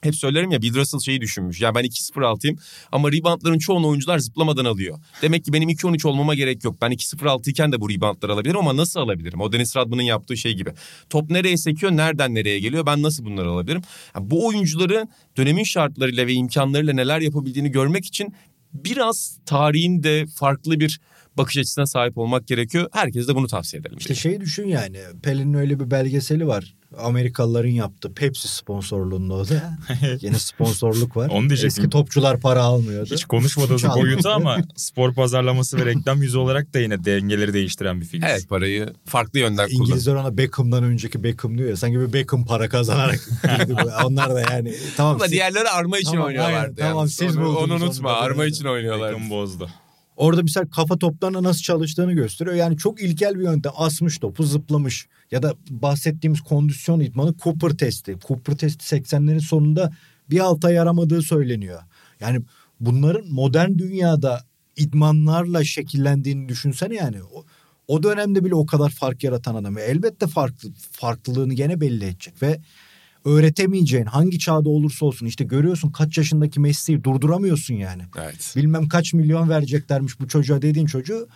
Hep söylerim ya Bill Russell şeyi düşünmüş. Ya ben 2-0-6'yım ama reboundların çoğunu oyuncular zıplamadan alıyor. Demek ki benim 2-13 olmama gerek yok. Ben 2-0-6 iken de bu reboundları alabilirim ama nasıl alabilirim? O Dennis Rodman'ın yaptığı şey gibi. Top nereye sekiyor, nereden nereye geliyor? Ben nasıl bunları alabilirim? Yani bu oyuncuları dönemin şartlarıyla ve imkanlarıyla neler yapabildiğini görmek için biraz tarihin de farklı bir bakış açısına sahip olmak gerekiyor. Herkese de bunu tavsiye edelim. İşte şey düşün yani Pelin'in öyle bir belgeseli var. Amerikalıların yaptığı Pepsi sponsorluğunda o da. Yine sponsorluk var. Onu diyecektim. Eski topçular para almıyordu. Hiç konuşmadığımız Hiç boyutu ama spor pazarlaması ve reklam yüzü olarak da yine dengeleri değiştiren bir film. Evet parayı farklı yönden kullan. İngilizler ona Beckham'dan önceki Beckham diyor ya. Sanki bir Beckham para kazanarak. girdi bu. Onlar da yani tamam. Ama siz- diğerleri arma için Tamam, oynuyorlardı. aynen, tamam, yalnız. siz onu, buldunuz onu onu unutma arma için oynuyorlardı. Beckham bozdu. Orada misal kafa toplarına nasıl çalıştığını gösteriyor. Yani çok ilkel bir yöntem. Asmış topu zıplamış. Ya da bahsettiğimiz kondisyon idmanı Cooper testi. Cooper testi 80'lerin sonunda bir alta yaramadığı söyleniyor. Yani bunların modern dünyada idmanlarla şekillendiğini düşünsene yani. O, o dönemde bile o kadar fark yaratan adam. Ve elbette farklı farklılığını gene belli edecek ve öğretemeyeceğin hangi çağda olursa olsun işte görüyorsun kaç yaşındaki Messi'yi durduramıyorsun yani Evet. bilmem kaç milyon vereceklermiş bu çocuğa dediğin çocuğu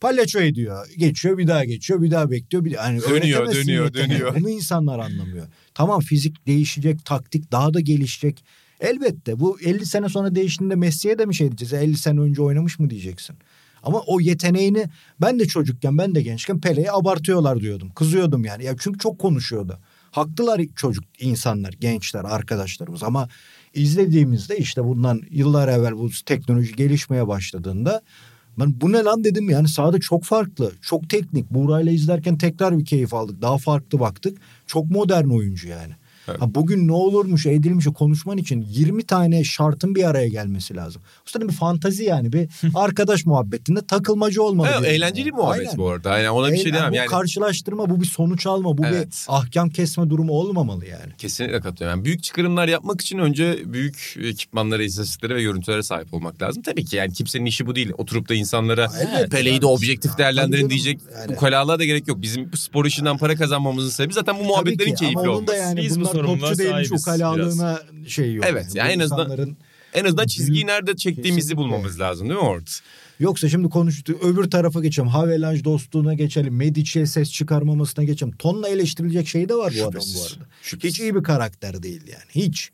palyaço ediyor. Geçiyor bir daha geçiyor bir daha bekliyor. Bir, yani Dönüyor, dönüyor, yeteneği. dönüyor. Bunu insanlar anlamıyor. Tamam fizik değişecek, taktik daha da gelişecek. Elbette bu 50 sene sonra değiştiğinde Messi'ye de mi şey diyeceğiz? 50 sene önce oynamış mı diyeceksin? Ama o yeteneğini ben de çocukken ben de gençken Pele'ye abartıyorlar diyordum. Kızıyordum yani. Ya çünkü çok konuşuyordu. Haklılar çocuk insanlar, gençler, arkadaşlarımız ama izlediğimizde işte bundan yıllar evvel bu teknoloji gelişmeye başladığında ben bu ne lan dedim yani sahada çok farklı, çok teknik. Buğra'yla izlerken tekrar bir keyif aldık. Daha farklı baktık. Çok modern oyuncu yani. Evet. Ha, bugün ne olurmuş edilmiş konuşman için 20 tane şartın bir araya gelmesi lazım. Usta bir fantazi yani bir arkadaş muhabbetinde takılmacı olmalı. Evet, eğlenceli yani. muhabbet Aynen. bu arada. Yani ona bir şey Eğlen- diyemem. Bu Yani karşılaştırma bu bir sonuç alma bu Evet. bir ahkam kesme durumu olmamalı yani. Kesinlikle katılıyorum. Yani büyük çıkarımlar yapmak için önce büyük ekipmanlara, istatistiklere ve görüntülere sahip olmak lazım. Tabii ki yani kimsenin işi bu değil. Oturup da insanlara Elbette. Pele'yi de objektif Tabii değerlendirin canım. diyecek Yani- ukalalığa da gerek yok. Bizim spor işinden para kazanmamızın sebebi zaten bu muhabbetlerin ki, keyifli olması. yani Biz bu topçu değilmiş ukalalığına şey yok. Evet, yani Bu en azından- insanların- En azından çizgiyi nerede çektiğimizi Kesinlikle. bulmamız lazım değil mi Orta? Yoksa şimdi konuştuk öbür tarafa geçelim. Havelaj dostluğuna geçelim. Medic'e ses çıkarmamasına geçelim. Tonla eleştirilecek şey de var bu adam bu Şüphesiz, arada. şüphesiz. Hiç iyi bir karakter değil yani. Hiç.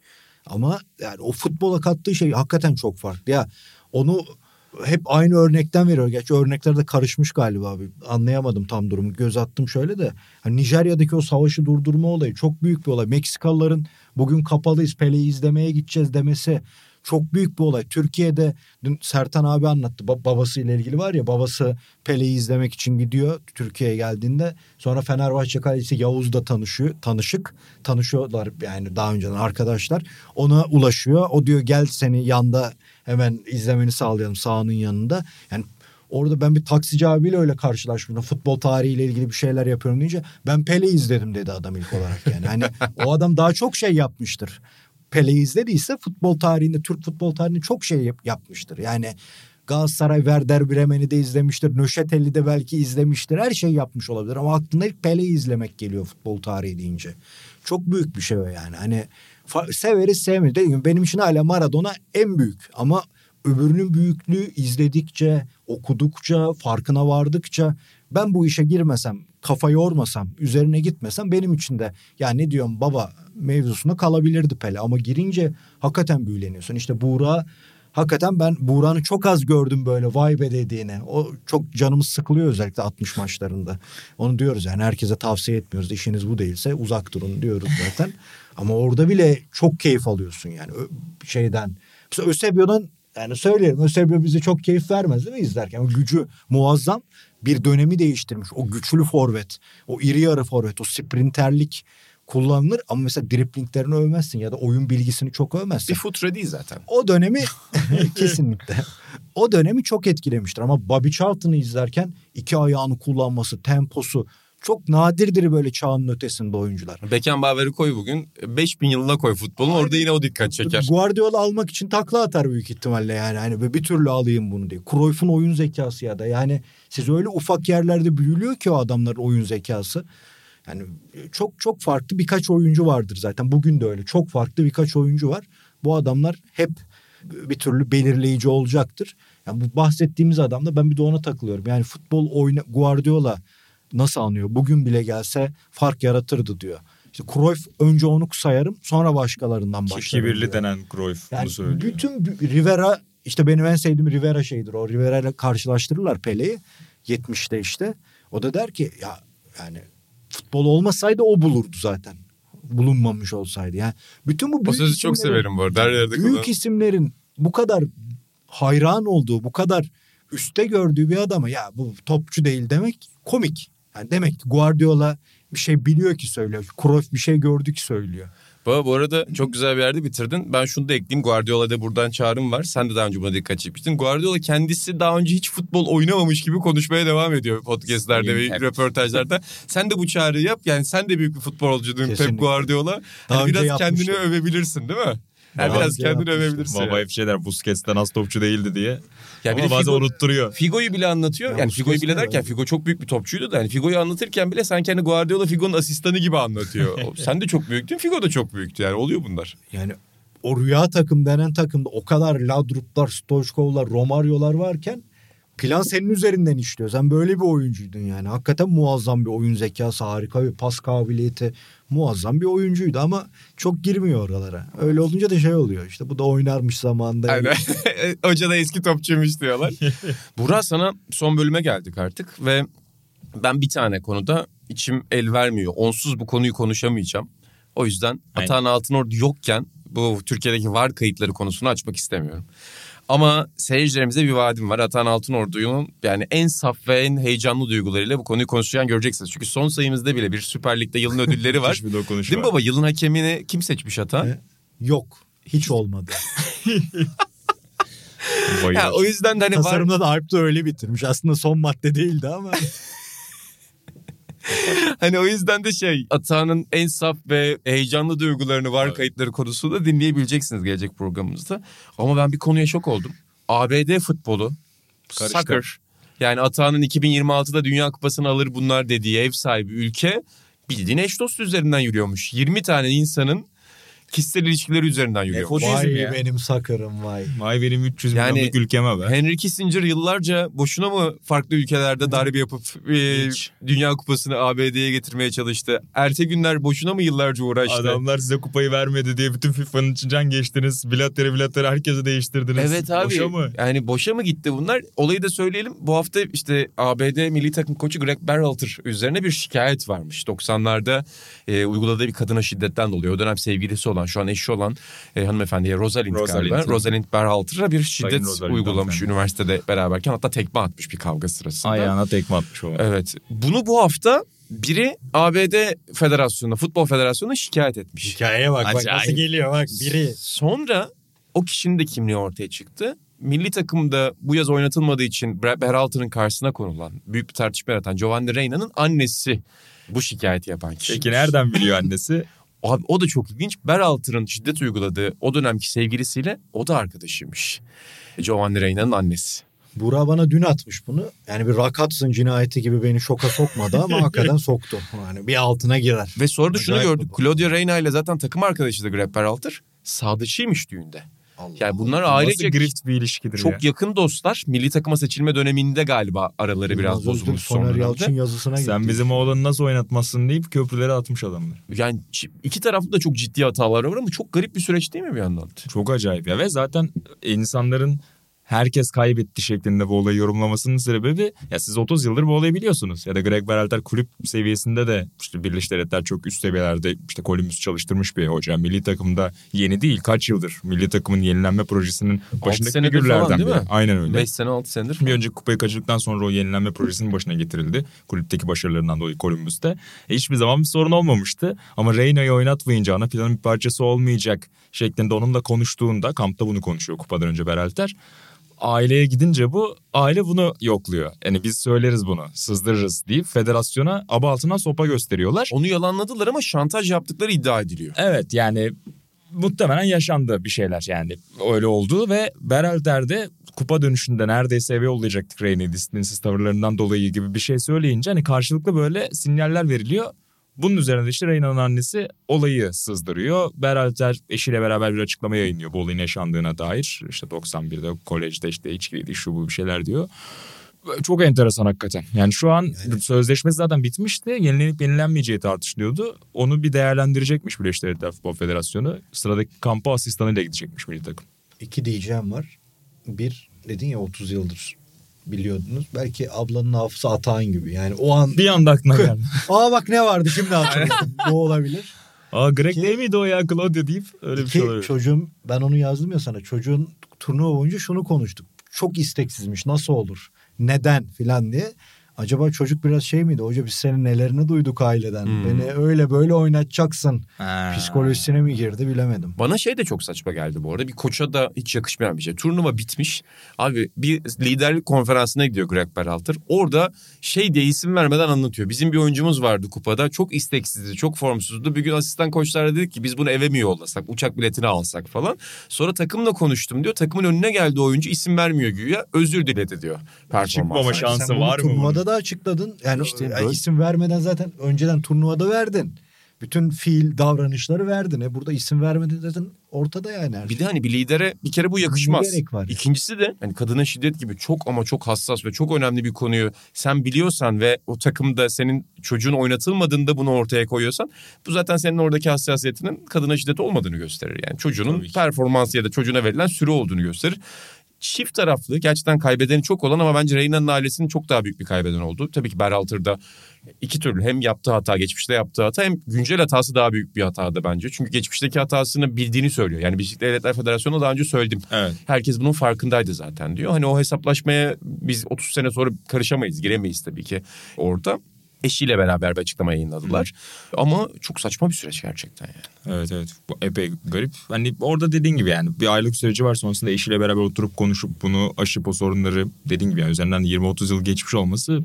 Ama yani o futbola kattığı şey hakikaten çok farklı. Ya onu hep aynı örnekten veriyor. Gerçi örnekler de karışmış galiba abi. Anlayamadım tam durumu. Göz attım şöyle de. Hani Nijerya'daki o savaşı durdurma olayı çok büyük bir olay. Meksikalıların bugün kapalıyız Pele'yi izlemeye gideceğiz demesi çok büyük bir olay. Türkiye'de dün Sertan abi anlattı. Ba- babasıyla ilgili var ya babası Pele'yi izlemek için gidiyor Türkiye'ye geldiğinde. Sonra Fenerbahçe kalecisi Yavuz'da tanışıyor. Tanışık. Tanışıyorlar yani daha önceden arkadaşlar. Ona ulaşıyor. O diyor gel seni yanda hemen izlemeni sağlayalım sahanın yanında. Yani Orada ben bir taksici abiyle öyle karşılaştım. Futbol tarihiyle ilgili bir şeyler yapıyorum deyince ben Pele izledim dedi adam ilk olarak yani. Hani o adam daha çok şey yapmıştır. Pele'yi izlediyse futbol tarihinde, Türk futbol tarihinde çok şey yap- yapmıştır. Yani Galatasaray Werder Bremen'i de izlemiştir. Nöşetel'i de belki izlemiştir. Her şey yapmış olabilir ama aklına ilk Pele'yi izlemek geliyor futbol tarihi deyince. Çok büyük bir şey o yani. Hani severiz sevmeyiz. Dediğim gibi benim için hala Maradona en büyük ama öbürünün büyüklüğü izledikçe, okudukça, farkına vardıkça ben bu işe girmesem, kafa yormasam, üzerine gitmesem benim için de ya ne diyorum baba mevzusunda kalabilirdi Pele ama girince hakikaten büyüleniyorsun. İşte Buğra hakikaten ben Buğra'nı çok az gördüm böyle vay be dediğini. O çok canımız sıkılıyor özellikle 60 maçlarında. Onu diyoruz yani herkese tavsiye etmiyoruz. İşiniz bu değilse uzak durun diyoruz zaten. Ama orada bile çok keyif alıyorsun yani şeyden. Mesela Eusebio'dan yani söyleyelim Eusebio bize çok keyif vermez değil mi izlerken? O gücü muazzam bir dönemi değiştirmiş. O güçlü forvet, o iri yarı forvet, o sprinterlik, kullanılır ama mesela driplinglerini övmezsin ya da oyun bilgisini çok övmezsin. Bir futre değil zaten. O dönemi kesinlikle. O dönemi çok etkilemiştir ama Bobby Charlton'ı izlerken iki ayağını kullanması, temposu çok nadirdir böyle çağının ötesinde oyuncular. Beckenbauer'i koy bugün. 5000 yılına koy futbolun. Orada yine o dikkat çeker. Guardiola almak için takla atar büyük ihtimalle yani. Hani bir türlü alayım bunu diye. Cruyff'un oyun zekası ya da yani siz öyle ufak yerlerde büyülüyor ki o adamların oyun zekası. Yani çok çok farklı birkaç oyuncu vardır zaten. Bugün de öyle. Çok farklı birkaç oyuncu var. Bu adamlar hep bir türlü belirleyici olacaktır. Yani bu bahsettiğimiz adamda ben bir de ona takılıyorum. Yani futbol oyna Guardiola nasıl anlıyor? Bugün bile gelse fark yaratırdı diyor. İşte Cruyff önce onu sayarım sonra başkalarından başlarım. Kibirli diyor. denen Cruyff Yani bunu söylüyor. bütün Rivera işte benim en sevdiğim Rivera şeydir. O Rivera ile karşılaştırırlar Pele'yi 70'te işte. O da der ki ya yani futbol olmasaydı o bulurdu zaten. Bulunmamış olsaydı. Yani bütün bu O büyük sözü çok severim bu arada. Her yerde Büyük kullanıyorum. isimlerin bu kadar hayran olduğu, bu kadar üste gördüğü bir adama ya bu topçu değil demek komik. Yani demek ki Guardiola bir şey biliyor ki söylüyor. Cruyff bir şey gördü ki söylüyor. Bu, bu arada çok güzel bir yerde bitirdin. Ben şunu da ekleyeyim. Guardiola'da buradan çağrım var. Sen de daha önce buna dikkat çekmiştin. Guardiola kendisi daha önce hiç futbol oynamamış gibi konuşmaya devam ediyor podcastlerde ve Evet. röportajlarda. sen de bu çağrıyı yap. Yani sen de büyük bir futbolcuydun Pep Kesinlikle. Guardiola. Daha Yani biraz kendini övebilirsin değil mi? Yani biraz kendini övebilirsin. Baba hep şey der Busquets'ten az topçu değildi diye. Ya bir Ama de bazen Figo- unutturuyor. Figo'yu bile anlatıyor. Ya yani Figo'yu bile de derken öyle. Figo çok büyük bir topçuydu da. Yani Figo'yu anlatırken bile sen kendi Guardiola Figo'nun asistanı gibi anlatıyor. O- sen de çok büyüktün. Figo da çok büyüktü. Yani oluyor bunlar. Yani o rüya takım denen takımda o kadar Ladrup'lar, Stoichkov'lar, Romario'lar varken plan senin üzerinden işliyor. Sen böyle bir oyuncuydun yani. Hakikaten muazzam bir oyun zekası, harika bir pas kabiliyeti, muazzam bir oyuncuydu ama çok girmiyor oralara. Öyle olunca da şey oluyor işte bu da oynarmış zamanında. Aynen. Hoca da eski topçuymuş diyorlar. Burak sana son bölüme geldik artık ve ben bir tane konuda içim el vermiyor. Onsuz bu konuyu konuşamayacağım. O yüzden Aynen. Atahan Altınordu yokken bu Türkiye'deki var kayıtları konusunu açmak istemiyorum. Ama seyircilerimize bir vaadim var. Atahan Altınordu'nun yani en saf ve en heyecanlı duygularıyla bu konuyu konuşacağını göreceksiniz. Çünkü son sayımızda bile bir Süper Lig'de yılın ödülleri var. Değil mi var. baba? Yılın hakemini kim seçmiş Atahan? E, Yok. Hiç olmadı. Ya, o yüzden de hani var... Tasarımda da Alp de öyle bitirmiş. Aslında son madde değildi ama. Hani o yüzden de şey Atahan'ın en saf ve heyecanlı duygularını var Evet. kayıtları konusunda dinleyebileceksiniz gelecek programımızda. Ama ben bir konuya şok oldum. ABD futbolu, Karıştı. soccer yani Atahan'ın 2026'da Dünya Kupası'nı alır bunlar dediği ev sahibi ülke bildiğin eş dostu üzerinden yürüyormuş. 20 tane insanın kişisel ilişkileri üzerinden yürüyor. Nepotizm vay ya. benim sakarım vay. Vay benim 300 Yani- milyonluk ülkeme be. Henry Kissinger yıllarca boşuna mı farklı ülkelerde darbe yapıp e, Hiç. Dünya Kupası'nı ABD'ye getirmeye çalıştı? Erte günler boşuna mı yıllarca uğraştı? Adamlar size kupayı vermedi diye bütün FIFA'nın içinden geçtiniz. Bilateri bilateri herkese değiştirdiniz. Evet abi. Boşa mı? Yani boşa mı gitti bunlar? Olayı da söyleyelim. Bu hafta işte ABD milli takım koçu Greg Berhalter üzerine bir şikayet varmış. 90'larda e, uyguladığı bir kadına şiddetten dolayı. O dönem sevgilisi olan, şu an eşi olan e, hanımefendiye Rosalind, Rosalind. galiba. Rosalind Berhalter'a bir şiddet uygulamış hanımefendi. üniversitede beraberken. Hatta tekme atmış bir kavga sırasında. Ayağına tekme atmış o. Evet. Bunu bu hafta biri ABD Federasyonu'na, Futbol Federasyonu'na şikayet etmiş. Hikayeye bak bak Acayip. nasıl geliyor bak biri. Sonra o kişinin de kimliği ortaya çıktı. Milli takımda bu yaz oynatılmadığı için Ber- Berhalter'ın karşısına konulan, büyük bir tartışma yaratan Giovanni Reyna'nın annesi bu şikayeti yapan kişi. Peki nereden biliyor annesi? Abi, o da çok ilginç. Berhalter'ın şiddet uyguladığı o dönemki sevgilisiyle o da arkadaşıymış. Giovanni Reyna'nın annesi. Burak bana dün atmış bunu. Yani bir Rakatsın cinayeti gibi beni şoka sokmadı ama hakikaten soktu. Yani bir altına girer. Ve sonra da şunu Acayip gördük. bu. Claudia Reyna ile zaten takım arkadaşıydı Greg Berhalter. Sadıçıymış düğünde. Allah Yani bunlar Nasıl ailece grift bir ilişkidir çok ya. yakın dostlar. Milli takıma seçilme döneminde galiba araları biraz bozulmuş son Soner. Yalçın yazısına Sen gitti. bizim oğlanı nasıl oynatmazsın deyip köprüleri atmış adamlar. Yani iki tarafta da çok ciddi hatalar var ama çok garip bir süreç değil mi bir yandan? Çok acayip ya ve zaten insanların herkes kaybetti şeklinde bu olayı yorumlamasının sebebi ya siz 30 yıldır bu olayı biliyorsunuz. Ya da Greg Berhalter kulüp seviyesinde de işte Birleşik Devletler çok üst seviyelerde işte Columbus çalıştırmış bir hoca. Milli takımda yeni değil kaç yıldır milli takımın yenilenme projesinin başındaki figürlerden falan biri. Aynen öyle. 5 sene 6 senedir. Bir önceki kupayı kaçırdıktan sonra o yenilenme projesinin başına getirildi. Kulüpteki başarılarından dolayı Columbus'ta. E, hiçbir zaman bir sorun olmamıştı. Ama Reyna'yı oynatmayınca ana planın bir parçası olmayacak şeklinde onunla konuştuğunda kampta bunu konuşuyor kupadan önce Beralter. Aileye gidince bu aile bunu yokluyor. Yani biz söyleriz bunu sızdırırız deyip federasyona aba altından sopa gösteriyorlar. Onu yalanladılar ama şantaj yaptıkları iddia ediliyor. Evet yani muhtemelen yaşandı bir şeyler yani öyle oldu ve Berhalter de kupa dönüşünde neredeyse eve yollayacaktık Reyne'yi disiplinsiz tavırlarından dolayı gibi bir şey söyleyince hani karşılıklı böyle sinyaller veriliyor. Bunun üzerine de işte Reyna'nın annesi olayı sızdırıyor. Berhalter eşiyle beraber bir açıklama yayınlıyor bu olayın yaşandığına dair. İşte 91'de kolejde işte içkiydi şu bu bir şeyler diyor. Çok enteresan hakikaten. Yani şu an sözleşmesi zaten bitmişti. Yenilenip yenilenmeyeceği tartışılıyordu. Onu bir değerlendirecekmiş Birleşik Devletler Futbol Federasyonu. Sıradaki kampa asistanıyla gidecekmiş milli takım. İki diyeceğim var. Bir dedin ya 30 yıldır biliyordunuz. Belki ablanın hafıza atağın gibi. Yani o an Bir anda aklına geldi. aa bak ne vardı şimdi hatırladım. Bu olabilir. Aa Greg değil miydi o ya Claudio deyip öyle bir şey olabilir. çocuğum ben onu yazdım ya sana. Çocuğun turnuva boyunca şunu konuştuk. Çok isteksizmiş nasıl olur? Neden filan diye. Acaba çocuk biraz şey miydi? Hoca biz senin nelerini duyduk aileden. Hmm. Beni öyle böyle oynatacaksın. Ha. Psikolojisine mi girdi bilemedim. Bana şey de çok saçma geldi bu arada. Bir koça da hiç yakışmayan bir şey. Turnuva bitmiş. Abi bir liderlik konferansına gidiyor Greg Berhalter. Orada şey diye isim vermeden anlatıyor. Bizim bir oyuncumuz vardı kupada. Çok isteksizdi, çok formsuzdu. Bir gün asistan koçlar dedik ki biz bunu eve mi yollasak? Uçak biletini alsak falan. Sonra takımla konuştum diyor. Takımın önüne geldi oyuncu isim vermiyor güya. Özür diledi diyor. Çıkmama Performans. şansı Sen bunu var mı? bunun? Turnuvada da açıkladın. Yani İşte yani böyle- isim vermeden zaten önceden turnuvada verdin. Bütün fiil davranışları verdin. E burada isim vermedin zaten ortada yani her Bir şey. de hani bir lidere bir kere bu yakışmaz. Ne gerek var? İkincisi de hani kadına şiddet gibi çok ama çok hassas ve çok önemli bir konuyu sen biliyorsan ve o takımda senin çocuğun oynatılmadığında bunu ortaya koyuyorsan bu zaten senin oradaki hassasiyetinin kadına şiddet olmadığını gösterir. Yani çocuğunun performansı ya da çocuğuna verilen süre olduğunu gösterir. Çift taraflı gerçekten kaybedeni çok olan ama bence Reyna'nın ailesinin çok daha büyük bir kaybeden oldu. Tabii ki Berhalter'da iki türlü hem yaptığı hata geçmişte yaptığı hata hem güncel hatası daha büyük bir hatadı bence. Çünkü geçmişteki hatasını bildiğini söylüyor. Yani Birleşik Devletler Federasyonu'na daha önce söyledim. Evet. Herkes bunun farkındaydı zaten diyor. Hani o hesaplaşmaya biz 30 sene sonra karışamayız, giremeyiz tabii ki orada. Eşiyle beraber bir açıklama yayınladılar. Ama çok saçma bir süreç gerçekten yani. Evet evet bu epey garip. Hani orada dediğin gibi yani bir aylık süreci var sonrasında eşiyle beraber oturup konuşup bunu aşıp o sorunları dediğin gibi yani üzerinden 20-30 yıl geçmiş olması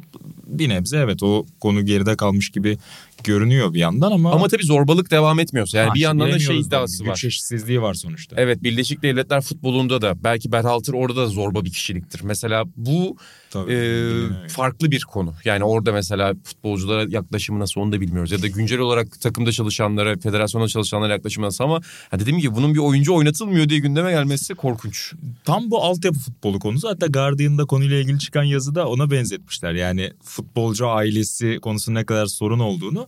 bir nebze evet o konu geride kalmış gibi görünüyor bir yandan ama... Ama tabii zorbalık devam etmiyorsa yani Ha, bir yandan da şey iddiası var. Güç eşitsizliği var sonuçta. Evet Birleşik Devletler futbolunda da belki Berhalter orada da zorba bir kişiliktir. Mesela bu Tabii, e, farklı bir konu. Yani orada mesela futbolculara yaklaşımı nasıl onu da bilmiyoruz. Ya da güncel olarak takımda çalışanlara, federasyonda çalışanlara yaklaşımı nasıl ama ha dediğim gibi bunun bir oyuncu oynatılmıyor diye gündeme gelmesi korkunç. Tam bu altyapı futbolu konusu. Hatta Guardian'da konuyla ilgili çıkan yazıda ona benzetmişler. Yani futbolcu ailesi konusunda ne kadar sorun olduğunu.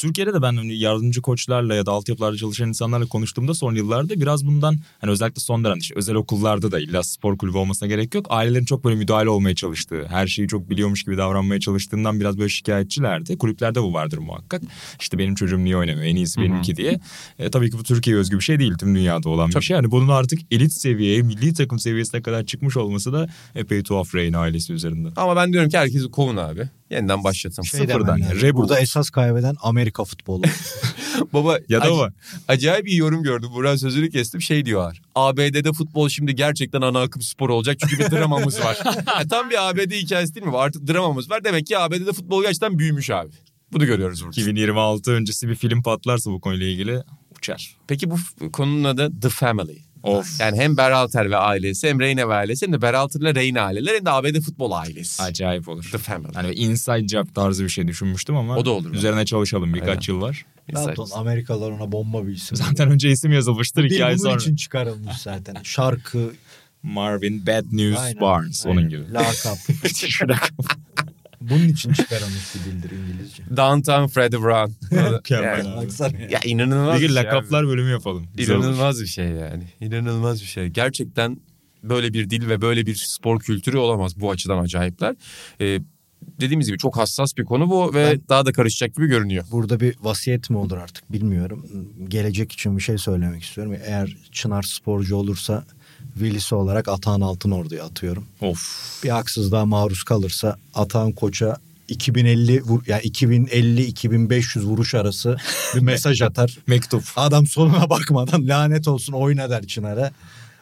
Türkiye'de de ben hani yardımcı koçlarla ya da altyapılarda çalışan insanlarla konuştuğumda son yıllarda biraz bundan hani özellikle son dönemde işte özel okullarda da illa spor kulübü olmasına gerek yok. Ailelerin çok böyle müdahale olmaya çalıştığı, her şeyi çok biliyormuş gibi davranmaya çalıştığından biraz böyle şikayetçilerdi. Kulüplerde bu vardır muhakkak. İşte benim çocuğum niye oynamıyor en iyisi benimki diye. E, tabii ki bu Türkiye'ye özgü bir şey değil. Tüm dünyada olan bir Tabii. şey. Yani bunun artık elit seviyeye, milli takım seviyesine kadar çıkmış olması da epey tuhaf Reyna ailesi üzerinden. Ama ben diyorum ki herkesi kovun abi. Yeniden başlatın. Şey Sıfırdan yani, reboot. Burada esas kaybeden Amerika futbolu. Baba Ya da ac- acayip bir yorum gördüm. Buran sözünü kestim. Şey diyorlar. ABD'de futbol şimdi gerçekten ana akım spor olacak. Çünkü bir dramamız var. Ya tam bir ABD hikayesi değil mi? Artık dramamız var. Demek ki ABD'de futbol gerçekten büyümüş abi. Bunu görüyoruz burada. 2026 öncesi bir film patlarsa bu konuyla ilgili uçar. Peki bu konunun adı The Family. Of. Yani hem Berhalter ve ailesi hem Reyna ve ailesi hem de Berhalter'la Reyna aileleri hem de ABD futbol ailesi. Acayip olur. The Family. Hani inside job tarzı bir şey düşünmüştüm ama O da olur. üzerine çalışalım birkaç Aynen. yıl var. Dalton Amerikalılar ona bomba bir isim. Zaten önce isim yazılmıştır Bir iki ay sonra. için çıkarılmış zaten. Şarkı. Marvin Bad News aynen, Barnes aynen. onun gibi. Lakap. Bunun için çıkarılmış bir dildir İngilizce. Downtown Freddy Brown. Mükemmel Yani- abi. Ya. inanılmaz Bir bir şey lakaplar abi. bölümü yapalım. Güzel olur. İnanılmaz bir şey yani. İnanılmaz bir şey. Gerçekten böyle bir dil ve böyle bir spor kültürü olamaz. Bu açıdan acayipler. Ee, dediğimiz gibi çok hassas bir konu bu ve Ben- daha da karışacak gibi görünüyor. Burada bir vasiyet mi olur artık bilmiyorum. Gelecek için bir şey söylemek istiyorum. Eğer Çınar sporcu olursa velisi olarak Atahan Altınordu'ya atıyorum. Of. Bir haksızlığa maruz kalırsa Atahan Koç'a 2050 vur, yani 2050 2500 vuruş arası bir mesaj atar. Mektup. Adam sonuna bakmadan lanet olsun oyna der Çınar'a.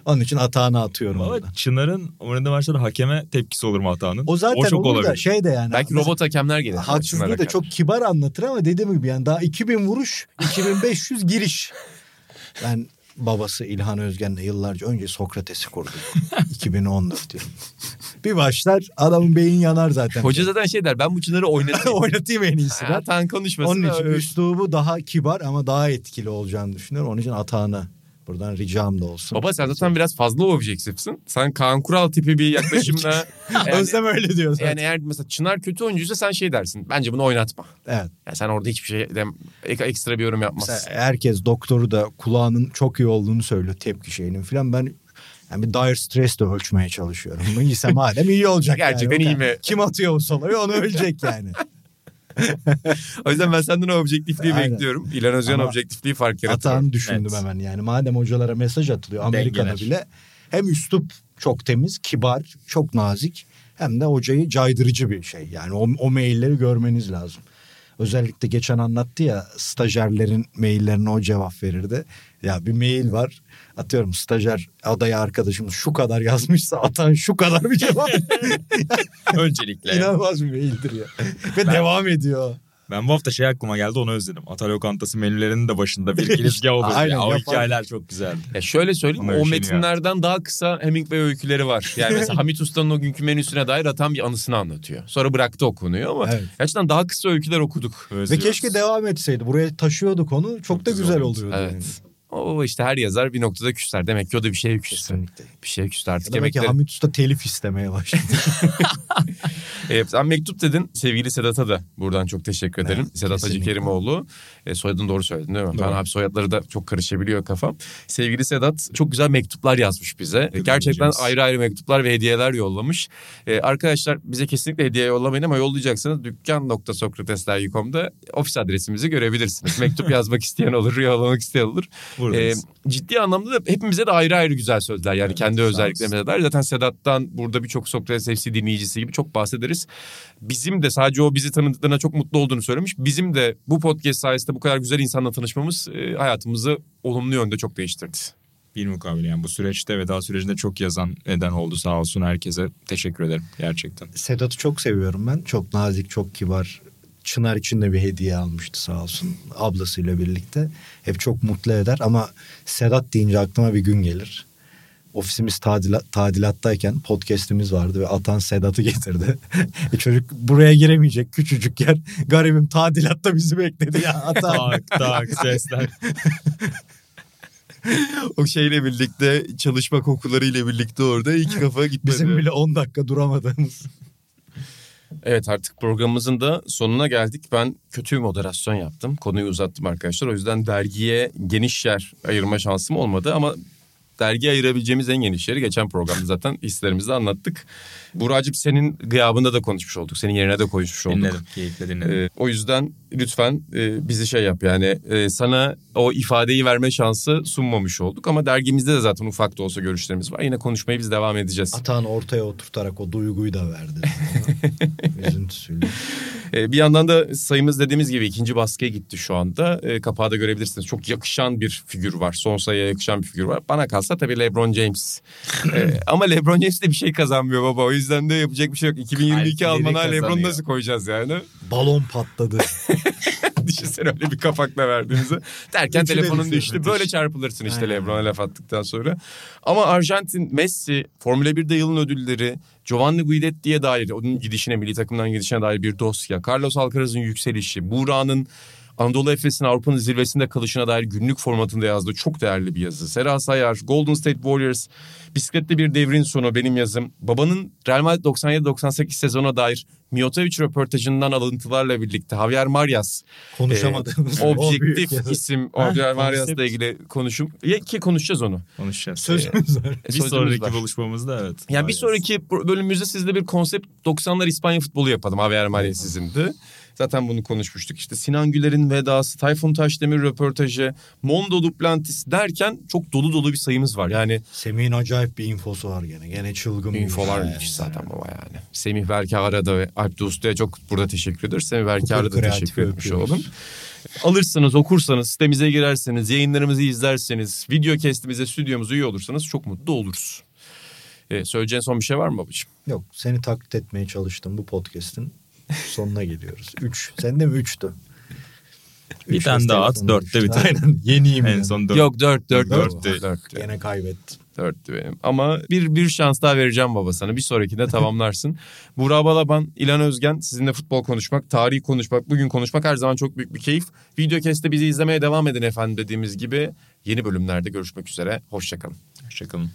Onun için Atahan'ı atıyorum orada. Ama Çınar'ın oynadığı maçlarda hakeme tepkisi olur mu hatanın? O zaten çok olur da şey de yani. Belki robot hakemler gelir. Haksızlığı da çok kibar anlatır ama dediğim gibi yani daha 2000 vuruş 2500 giriş. Ben babası İlhan Özgen'le yıllarca önce Sokrates'i kurdum. 2014 diyor. Bir başlar adamın beyin yanar zaten. Hoca zaten şey der ben bu Çınar'ı oynatayım. Oynatayım en iyisi. Ha, Tan konuşmasın. Onun için Öyle- üslubu daha kibar ama daha etkili olacağını düşünüyorum. Onun için Atahan'a buradan ricam da olsun. Baba sen zaten biraz fazla objektifsin. Sen Kaan Kural tipi bir yaklaşımla. yani, Özlem öyle diyor zaten. yani eğer mesela Çınar kötü oyuncuysa sen şey dersin. Bence bunu oynatma. Evet. Yani sen orada hiçbir şey dem- ek- ekstra bir yorum yapmazsın. Mesela herkes doktoru da kulağının çok iyi olduğunu söylüyor tepki şeyinin falan. Ben yani bir dire stress de ölçmeye çalışıyorum. İyiyse madem iyi olacak. Gerçekten yani. iyi mi? Kim atıyor o solayı onu ölecek yani. O yüzden ben senden o objektifliği Aynen. bekliyorum. İlhan Özcan Ama objektifliği fark yaratıyor. Hatanı düşündüm Evet. hemen yani. Madem hocalara mesaj atılıyor Amerika'da Dengeler. bile. Hem üslup çok temiz, kibar, çok nazik. Hem de hocayı caydırıcı bir şey. Yani o, o mailleri görmeniz lazım. Özellikle geçen anlattı ya stajyerlerin maillerine o cevap verirdi. Ya bir mail var atıyorum stajyer adayı arkadaşımız şu kadar yazmışsa atan şu kadar bir cevap. Öncelikle. İnanılmaz bir maildir ya. Ve devam ediyor. Ben bu hafta şey aklıma geldi onu özledim. Atal Lokantası menülerinin de başında bir girizgah olur. Aynen, ya. O hikayeler çok güzeldi. Ya şöyle söyleyeyim o metinlerden daha kısa Hemingway öyküleri var. Yani mesela Hamit Usta'nın o günkü menüsüne dair atan bir anısını anlatıyor. Sonra bıraktı okunuyor ama Evet. gerçekten daha kısa öyküler okuduk. Ve Özlüyoruz. keşke devam etseydi. Buraya taşıyorduk onu. Çok, da güzel güzel oluyordu. yani. Evet. O işte her yazar bir noktada küser. Demek ki o da bir şeye küstü. Kesinlikle. Bir şeye küstü artık. Demek ki Yemekleri- Hamit Usta telif istemeye başladı. E, sen mektup dedin. Sevgili Sedat'a da buradan çok teşekkür ederim. Evet, Sedat Hacı. Kerimoğlu. E, soyadını doğru söyledin değil mi? Ben Doğru. abi soyadları da çok karışabiliyor kafam. Sevgili Sedat çok güzel mektuplar yazmış bize. E, Gerçekten Dinleyeceğiz. ayrı ayrı mektuplar ve hediyeler yollamış. E, arkadaşlar bize kesinlikle hediye yollamayın ama yollayacaksanız dükkan.sokratesler.com'da ofis adresimizi görebilirsiniz. Mektup yazmak isteyen olur, yollamak isteyen olur. E, ciddi anlamda da hepimize de ayrı ayrı güzel sözler. Yani Evet, kendi özelliklerimize dair. Zaten Sedat'tan burada birçok Sokrates FC dinleyicisi gibi çok bahsederiz. Bizim de sadece o bizi tanıdıklarına çok mutlu olduğunu söylemiş. Bizim de bu podcast sayesinde bu kadar güzel insanla tanışmamız e, hayatımızı olumlu yönde çok değiştirdi. Bir mukabele yani bu süreçte veda sürecinde çok yazan neden oldu sağ olsun herkese. Teşekkür ederim gerçekten. Sedat'ı çok seviyorum ben. Çok nazik, çok kibar. Çınar için de bir hediye almıştı sağ olsun ablasıyla birlikte. Hep çok mutlu eder ama Sedat deyince aklıma bir gün gelir. Ofisimiz tadila, tadilattayken podcast'imiz vardı ve Atan Sedat'ı getirdi. e çocuk buraya giremeyecek küçücük yer. Garibim tadilatta bizi bekledi ya Atan. tak tak sesler. O şeyle birlikte çalışma kokularıyla birlikte orada iki kafa gitmedi. Bizim bile 10 dakika duramadığımız. Evet artık programımızın da sonuna geldik. Ben kötü bir moderasyon yaptım. Konuyu uzattım arkadaşlar. O yüzden dergiye geniş yer ayırma şansım olmadı ama dergiye ayırabileceğimiz en geniş yeri geçen programda zaten hislerimizi anlattık. Buracığım senin gıyabında da konuşmuş olduk. Senin yerine de konuşmuş olduk. dinledim keyifle dinledim. Ee, o yüzden lütfen e, bizi şey yap yani e, sana o ifadeyi verme şansı sunmamış olduk. Ama dergimizde de zaten ufak da olsa görüşlerimiz var. Yine konuşmaya biz devam edeceğiz. Atan ortaya oturtarak o duyguyu da verdi. Üzüntüsüyle. E, bir yandan da sayımız dediğimiz gibi ikinci baskıya gitti şu anda. E, kapağı da görebilirsiniz. Çok yakışan bir figür var. Son sayıya yakışan bir figür var. Bana kalsa tabii LeBron James. E, ama LeBron James de bir şey kazanmıyor baba. O yüzden de yapacak bir şey yok. 2022 Kalpleri Alman'a LeBron kazanıyor. nasıl koyacağız yani? Balon patladı. Düşünsene öyle bir kapakla verdiğinizi. Derken de telefonun düştü. düştü. Böyle çarpılırsın işte Aynen. LeBron'a laf attıktan sonra. Ama Arjantin, Messi, Formula 1'de yılın ödülleri, Giovanni Guidetti'ye dair, onun gidişine, milli takımdan gidişine dair bir dosya. Carlos Alcaraz'ın yükselişi, Buğra'nın Anadolu Efes'in Avrupa'nın zirvesinde kalışına dair günlük formatında yazdığı çok değerli bir yazı. Sera Sayar, Golden State Warriors, Bisikletli Bir Devrin Sonu benim yazım. Babanın Real Madrid 97-98 sezona dair Mijotovic röportajından alıntılarla birlikte Javier Marias Konuşamadığımız e, objektif isim Javier Marias'la ilgili konuşum. Ya ki konuşacağız onu. Konuşacağız. Sözümüz var. bir Sözümüz sonraki var. buluşmamızda evet. Yani bir Marias. sonraki bölümümüzde sizle bir konsept 90'lar İspanya futbolu yapalım. Javier Marias izindi. Zaten bunu konuşmuştuk. İşte Sinan Güler'in vedası, Tayfun Taşdemir röportajı, Mondo Duplantis derken çok dolu dolu bir sayımız var. Yani Semih'in acayip bir infosu var gene. Gene çılgın bir infolar müthiş zaten baba yani. Semih Berkara'da ve Alp Dostlu'ya çok burada teşekkür ederiz. Semih Hukuk kreatifi teşekkür etmiş öpüyoruz. olalım. Alırsınız, okursanız, sitemize girerseniz, yayınlarımızı izlerseniz, video kestimize, stüdyomuza üye olursanız çok mutlu oluruz. Ee, söyleyeceğin son bir şey var mı babacığım? Yok seni taklit etmeye çalıştım bu podcast'in sonuna geliyoruz. Üç. Sende mi üçtü? Bir tane daha at, dörtte biter. Aynen yeniyim En yani. son dört. Yok dört, dört, Dört dört. mü? Dört, dört. Gene kaybettim. Dörttü benim. Ama bir, bir şans daha vereceğim baba sana. Bir sonrakinde tamamlarsın. Burak Balaban, İlan Özgen sizinle futbol konuşmak, tarih konuşmak, bugün konuşmak her zaman çok büyük bir keyif. Videocast'te bizi izlemeye devam edin efendim dediğimiz gibi. Yeni bölümlerde görüşmek üzere. Hoşçakalın. Hoşçakalın.